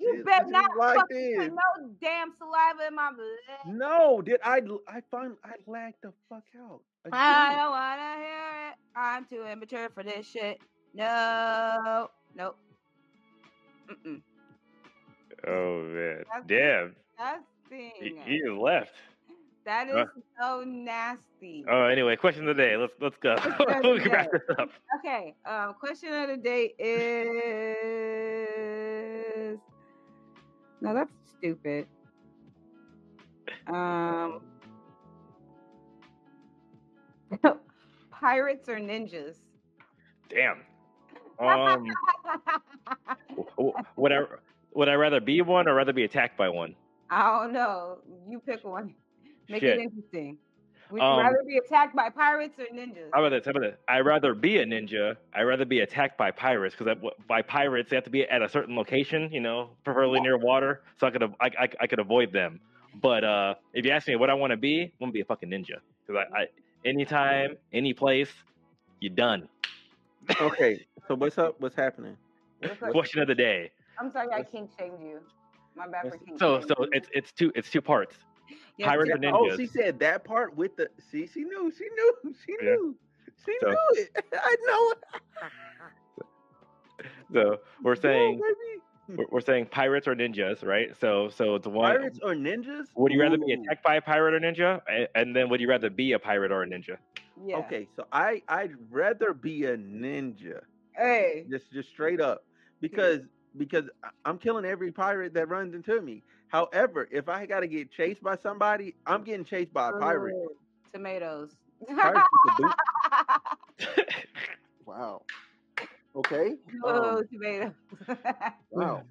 You She's- bet she's not locked fucking put no damn saliva in my blood. No, did I? I find I lagged the fuck out. I Again. don't wanna hear it. I'm too immature for this shit. No, nope. Mm-mm. Oh man, That's damn! Disgusting. He, he left. That is Uh. so nasty. Oh, anyway, question of the day. Let's let's go. Question of we can wrap this up. Okay. Um, question of the day is no, that's stupid. Um, pirates or ninjas? Damn. Um, would I would I rather be one or rather be attacked by one? I don't know. You pick one. Make Shit. it interesting. Would you Um, rather be attacked by pirates or ninjas? How about this? How about this? I'd rather be a ninja. I'd rather be attacked by pirates because by pirates they have to be at a certain location, you know, preferably near water, so I could I, I, I could avoid them. But uh, if you ask me what I want to be, I want to be a fucking ninja because I, I anytime, any place, you're done. Okay, so what's up? What's happening? What's up? Question of the day. I'm sorry, I kink shamed you. My bad for What's- kink So so it's it's two it's two parts. Yes, pirates yes. or Oh, she said that part with the. See, she knew. She knew. She Yeah. knew. She So- knew it. I know it. So we're saying baby. we're, we're saying pirates or ninjas, right? So so it's one. Pirates or ninjas? Would you rather be attacked by a pirate or ninja, A- and then would you rather be a pirate or a ninja? Yeah. Okay, so I I'd rather be a ninja, Hey. just just straight up, because because I'm killing every pirate that runs into me. However, if I got to get chased by somebody, I'm getting chased by a pirate. Ooh, Tomatoes. Pirates with the boot. Wow. Okay. Ooh, Um, tomatoes. wow.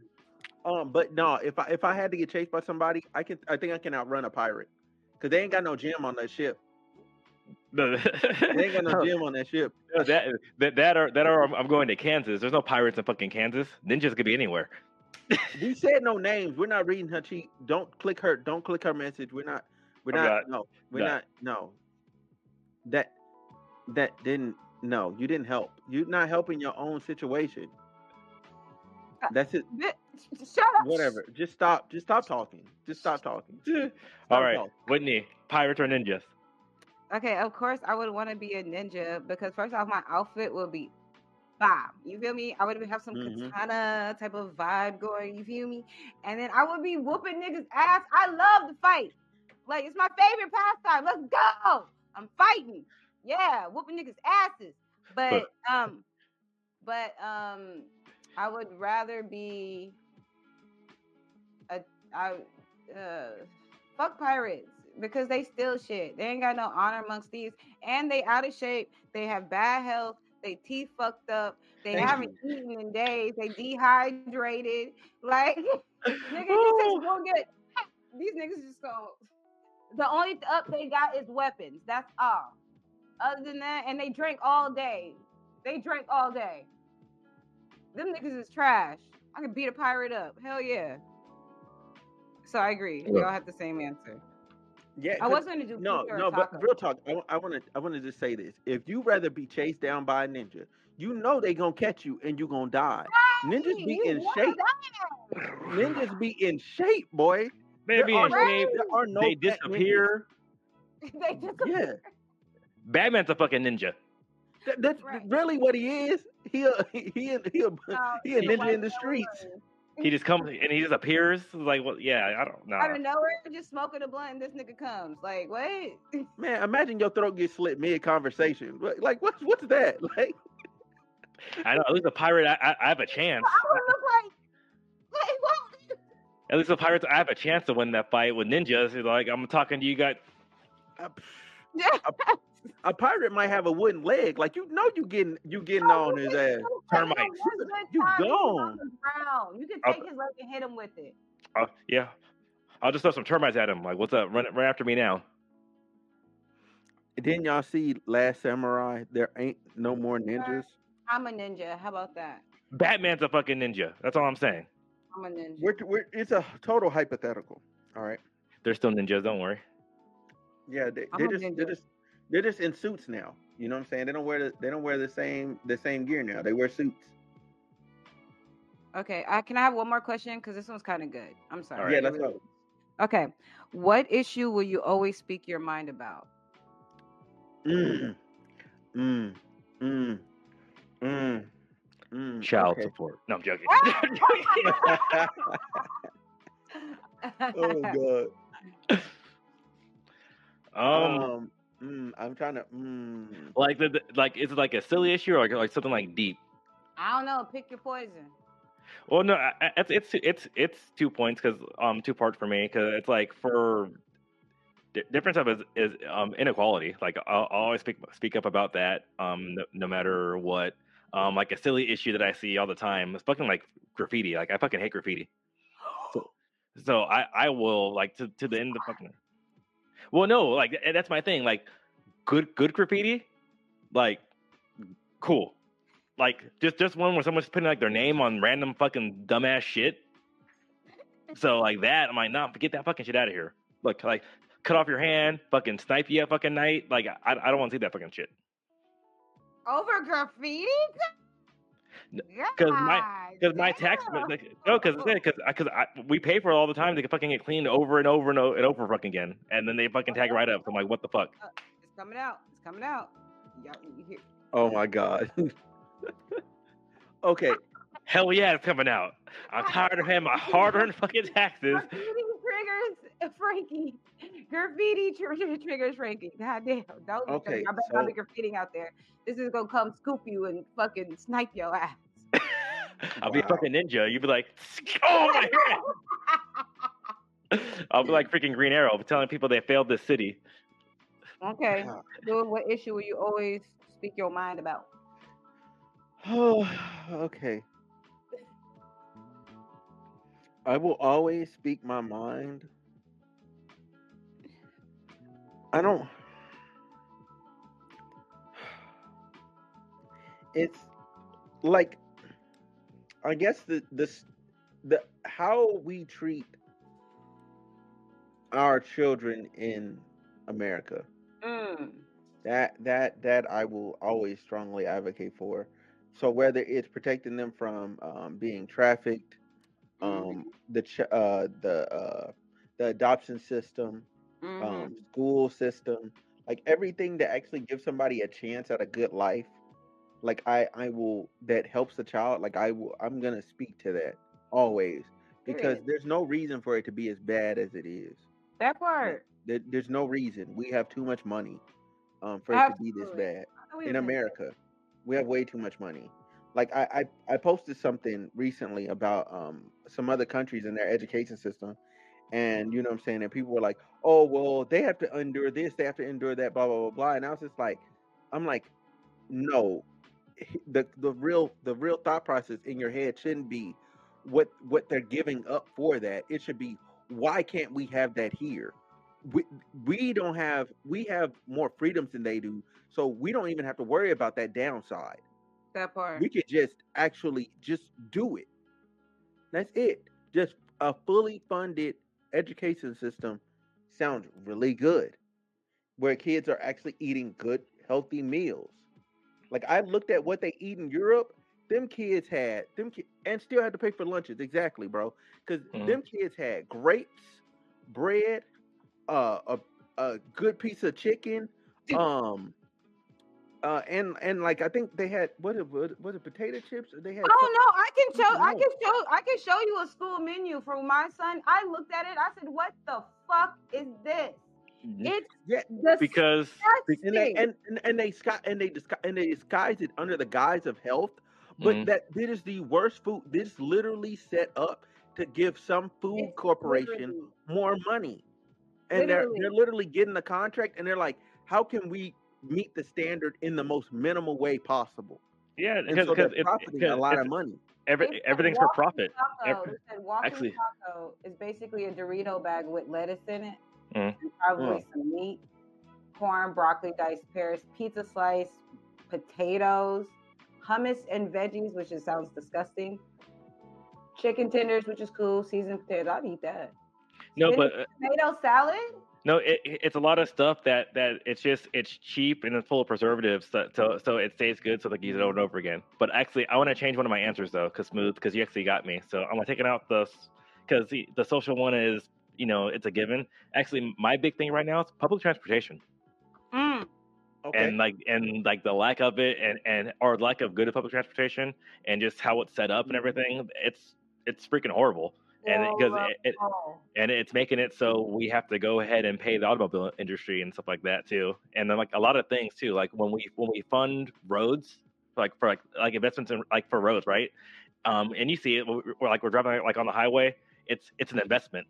Um, but no, if I if I had to get chased by somebody, I can I think I can outrun a pirate, cause they ain't got no gym on that ship. No, They ain't got no gym on that ship. that that that are that are I'm going to Kansas. There's no pirates in fucking Kansas. Ninjas could be anywhere. We said no names. We're not reading her cheat. Don't click her. Don't click her message. We're not. We're not. not- no. We're not. not. No. That that didn't. No, you didn't help. You're not helping your own situation. Uh, That's it. Shut up. Whatever. Just stop. Just stop talking. Just stop talking. All Stop right, talking. Whitney, pirates or ninjas? Okay, of course I would want to be a ninja because first off, my outfit would be bomb. You feel me? I would have some hmm katana type of vibe going. You feel me? And then I would be whooping niggas ass. I love to fight. Like it's my favorite pastime. Let's go. I'm fighting. Yeah, whooping niggas asses. But um, but um, I would rather be a I uh fuck pirates because they steal shit. They ain't got no honor amongst these, and they out of shape. They have bad health. They teeth fucked up. They Thank haven't you. eaten in days. They dehydrated. Like nigga, these niggas gonna get. These niggas just go. The only up they got is weapons. That's all. Other than that, and they drink all day. They drink all day. Them niggas is trash. I could beat a pirate up. Hell yeah. So I agree. We all have the same answer. Yeah, I 'cause- was going to do no, pizza or no, but real talk. I want to, I want to just say this: if you rather be chased down by a ninja, you know they gonna catch you and you gonna die. Ninjas be you in shape. die. Ninjas be in shape, boy. Maybe there are in no, shape. there are no they disappear. they just Yeah, Batman's a fucking ninja. that, that's Right. really what he is. He a he he a, he a, No, he a ninja in the no streets. worries. He just comes and he just appears. Like, well, yeah, I don't know. Out of nowhere, just smoking a blunt, and this nigga comes. Like, what? Man, imagine your throat gets slit mid conversation. Like, what's what's that? Like, I know. At least a pirate, I, I, I have a chance. I would look like, like what? At least the pirates, I have a chance to win that fight with ninjas. Like I'm talking to you guys. a, Yeah. A pirate might have a wooden leg. Like, you know, you getting you getting on his ass. Termites. You You gone. You can I'll- take his leg and hit him with it. Oh, yeah, I'll just throw some termites at him. Like, what's up? Run, run after me now. Didn't y'all see Last Samurai? There ain't no more ninjas. I'm a ninja. How about that? Batman's a fucking ninja. That's all I'm saying. I'm a ninja. We're, we're, it's a total hypothetical. All right. They're still ninjas. Don't worry. Yeah, they, they're just they're just they're just in suits now. You know what I'm saying? They don't wear the they don't wear the same the same gear now. They wear suits. Okay, I can I have one more question because this one's kind of good. I'm sorry. All right. Yeah, let's really go. Okay, what issue will you always speak your mind about? Mm, mm, mm, mm, mm. Child Okay. support. No, I'm joking. oh god. um, Um, mm, I'm trying to. Mm, like the, the- like is it like a silly issue or like, like something like deep? I don't know. Pick your poison. Well, no, I- I- it's it's it's it's two points because um two parts for me because it's like for di- different stuff is is um inequality. Like I'll, I'll always speak speak up about that um no, no matter what. Um, like a silly issue that I see all the time is fucking like graffiti. Like I fucking hate graffiti. So, so I I will like to to the end of the fucking. Well, no, like that's my thing. Like good good graffiti, like cool. Like just just one where someone's putting like their name on random fucking dumbass shit. So like that, I'm like, nah, get that fucking shit out of here. Look, like cut off your hand, fucking snipe you fucking night. Like I I don't want to see that fucking shit. Over graffiti? N- 'cause my- Because my tax, damn. like, no, because because because we pay for it all the time to fucking get cleaned over and over and over and over fucking again, and then they fucking tag right up. So I'm like, what the fuck? Uh, it's coming out. It's coming out. Y'all, oh my god. okay. Hell yeah, it's coming out. I'm tired of paying my hard-earned fucking taxes. Graffiti triggers uh, Frankie. Graffiti tr- tr- triggers Frankie. God damn. Don't Okay, I bet I'll be so- graffitiing out there. This is gonna come scoop you and fucking snipe your ass. I'll be a fucking ninja. You'd be like, oh my hand. I'll be like freaking Green Arrow, telling people they failed this city. okay. God. So what issue will you always speak your mind about? Oh, okay. I will always speak my mind. I don't. It's like, I guess the this the how we treat our children in America. Mm. That that that I will always strongly advocate for. So whether it's protecting them from um, being trafficked, um, the ch- uh, the uh, the adoption system, Mhm. um, school system, Like everything that actually gives somebody a chance at a good life, like I I will that helps the child. Like I will I'm gonna speak to that always because Period. there's no reason for it to be as bad as it is. That part. there, there's no reason. We have too much money um, for it to be this bad I know what in. America. We have way too much money. Like I, I, I posted something recently about um some other countries and their education system, and you know what I'm saying, and people were like, "Oh, well, they have to endure this, they have to endure that, blah blah blah blah." And I was just like, I'm like, no, the the real the real thought process in your head shouldn't be what what they're giving up for that. It should be why can't we have that here? We we don't have we have more freedoms than they do, so we don't even have to worry about that downside. That part. We could just actually just do it. That's it. Just a fully funded education system sounds really good, where kids are actually eating good, healthy meals. Like I looked at what they eat in Europe. Them kids had them ki- and still had to pay for lunches. Exactly, bro. Because Mhm. them kids had grapes, bread, uh, a a good piece of chicken, um, uh, and and like I think they had what it was was it potato chips they had Oh no, I can show I can show I can show you a school menu for my son. I looked at it, I said, What the fuck is this? It's Yeah, because and they and, and, and they sky and they disguise and they disguise it under the guise of health, but Mhm. that this is the worst food. This literally set up to give some food It's corporation literally- more money, and they're they're literally getting the contract, and they're like, how can we meet the standard in the most minimal way possible? yeah, because so they're because it's, profiting a because lot it's of money. every, everything's for profit. Taco, Every- they said walking actually- taco is basically a Dorito bag with lettuce in it, mm. and probably mm. some meat, corn, broccoli, diced pears, pizza slice, potatoes, hummus and veggies, which is, sounds disgusting. Chicken tenders, which is cool. Seasoned potatoes, I'd eat that. No, Spinach but uh, tomato salad. no, it, it- it's a lot of stuff that that it's just it's cheap and it's full of preservatives, so so, so it stays good, so they can use it over and over again. But actually, I want to change one of my answers though, cause smooth, because you actually got me. So I'm gonna take it out the, because the the social one is you know it's a given. Actually, my big thing right now is public transportation. Mm. Okay, and like and like the lack of it and and or lack of good public transportation and just how it's set up and everything it's it's freaking horrible and because it, it, Oh, and it's making it so we have to go ahead and pay the automobile industry and stuff like that too. And then like a lot of things too like when we when we fund roads like for like like investments in like for roads right? Um and you see it we're, we're like we're driving like on the highway it's it's an investment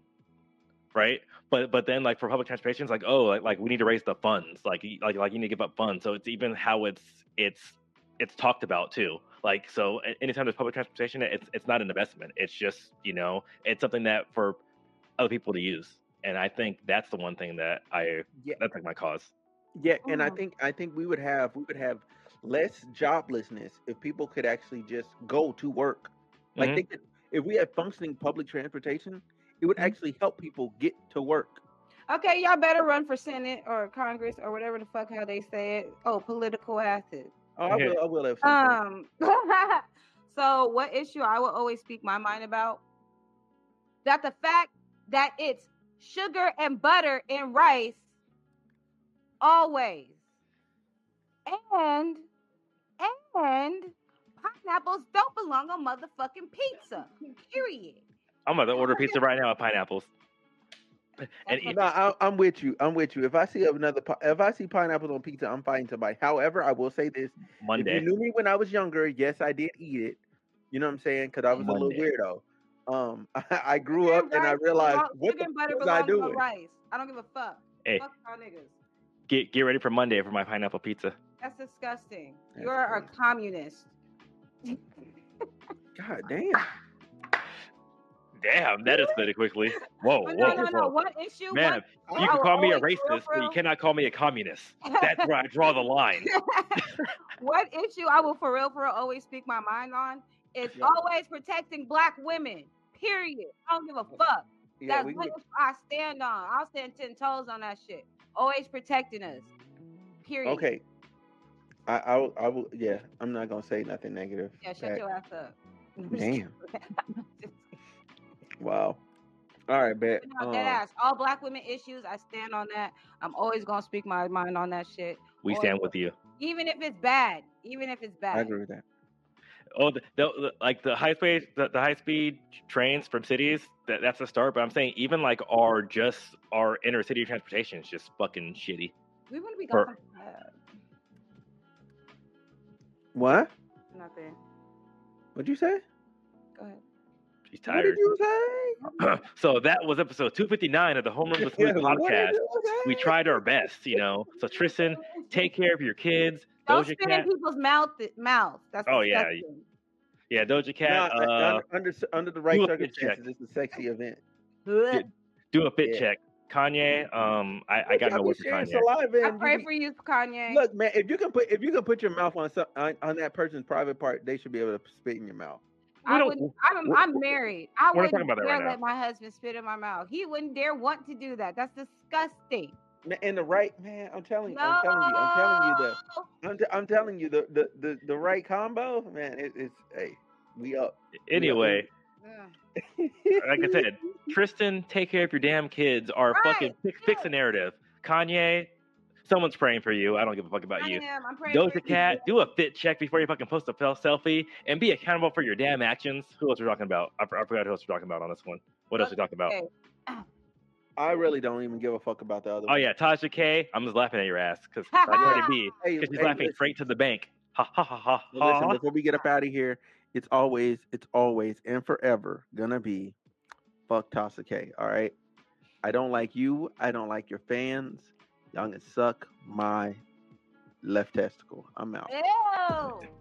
right? But but then like for public transportation it's like oh like, like we need to raise the funds like like like you need to give up funds. So it's even how it's it's it's talked about too like so anytime there's public transportation it's it's not an investment it's just you know it's something that for other people to use and i think that's the one thing that i yeah, that's like my cause yeah, and I Mhm. think I think we would have we would have less joblessness if people could actually just go to work. Like Mhm. they could, if we had functioning public transportation, it would Mhm. actually help people get to work. Okay, y'all better run for Senate or Congress or whatever the fuck how they say it. Oh, political acid. Oh, I will. I will have some. Um. so, what issue I will always speak my mind about that the fact that it's sugar and butter in rice always, and and pineapples don't belong on motherfucking pizza. Period. i'm gonna order pizza right now with pineapples and No, I, I'm with you. I'm with you. If I see another, if I see pineapples on pizza, I'm fighting somebody. However, I will say this: Monday. if you knew me when I was younger, yes, I did eat it. You know what I'm saying? Because I was a little weirdo. Um, I, I grew up and I realized belong- what the butter fuck was I doing? rice. I don't give a fuck. hey Fuck y'all niggas. get get ready for monday for my pineapple pizza That's disgusting. That's You're a communist. God damn. Damn that escalated quickly whoa But whoa, no, no, no. whoa. One issue. man one, you can call me a always- for real, racist but you cannot call me a communist that's where i draw the line what issue I will for real, for real, always speak my mind on is Yeah. always protecting black women. Period. I don't give a fuck. Yeah, That's we what I stand on. I'll stand ten toes on that shit. Always protecting us. Period. okay. I, I, will- I will. Yeah, I'm not gonna say nothing negative. Yeah, shut back. your ass up. Damn. Wow. All right, bet. No, dead Um, ass. All black women issues. I stand on that. I'm always gonna speak my mind on that shit. We Always stand with you. even if it's bad. Even if it's bad. I agree with that. Oh, the, the, the- like the high speed, the, the high speed trains from cities. That, that's a start. But I'm saying even like our just our inner city transportation is just fucking shitty. We wouldn't be Per- going. Uh, What? nothing. What'd you say? Go ahead. She's What did tired. you say? so that was episode 259 of the Homeroom with Smooth Yeah, podcast. We tried our best, you know. So Tristan, take care of your kids. Don't Doja spit Cat, in people's mouth. Mouths. That's Oh, yeah, disgusting. yeah, Doja No, Cat, uh, uh, under under the right do a fit check. circumstances, it's a sexy event. Blech. do a fit Yeah. check. Kanye, um, I, I got I'll no be word for sharing Kanye. Saliva I and you pray for you, Kanye. Look, man, if you can put if you can put your mouth on some on, on that person's private part, they should be able to spit in your mouth. We I don't- wouldn't, I'm, I'm married. I wouldn't talking about that dare right now. let my husband spit in my mouth. He wouldn't dare want to do that. That's disgusting. And the right man, I'm telling you, I'm telling you, I'm telling you the I'm, t- I'm telling you the the, the, the right combo, man. It, it's hey, we up. Anyway, Ugh. like I said, Tristan, take care of your damn kids. Are Right, fucking fix, fix the narrative. Kanye, someone's praying for you. I don't give a fuck about I you. am. I'm praying for Doja you. Cat, do a fit check before you fucking post a fel- selfie and be accountable for your damn actions. Who else we're talking about? I, I forgot who else we're talking about on this one. What else we talking about? Okay. Ah. I really don't even give a fuck about the other. Oh one. yeah, Tasha K. I'm just laughing at your ass because I Cardi B Hey, because she's hey, laughing listen, straight to the bank. Ha ha ha ha listen, before we get up out of here, it's always, it's always and forever gonna be fuck Tasha K. All right. I don't like you. I don't like your fans. Y'all can suck my left testicle. I'm out. Ew.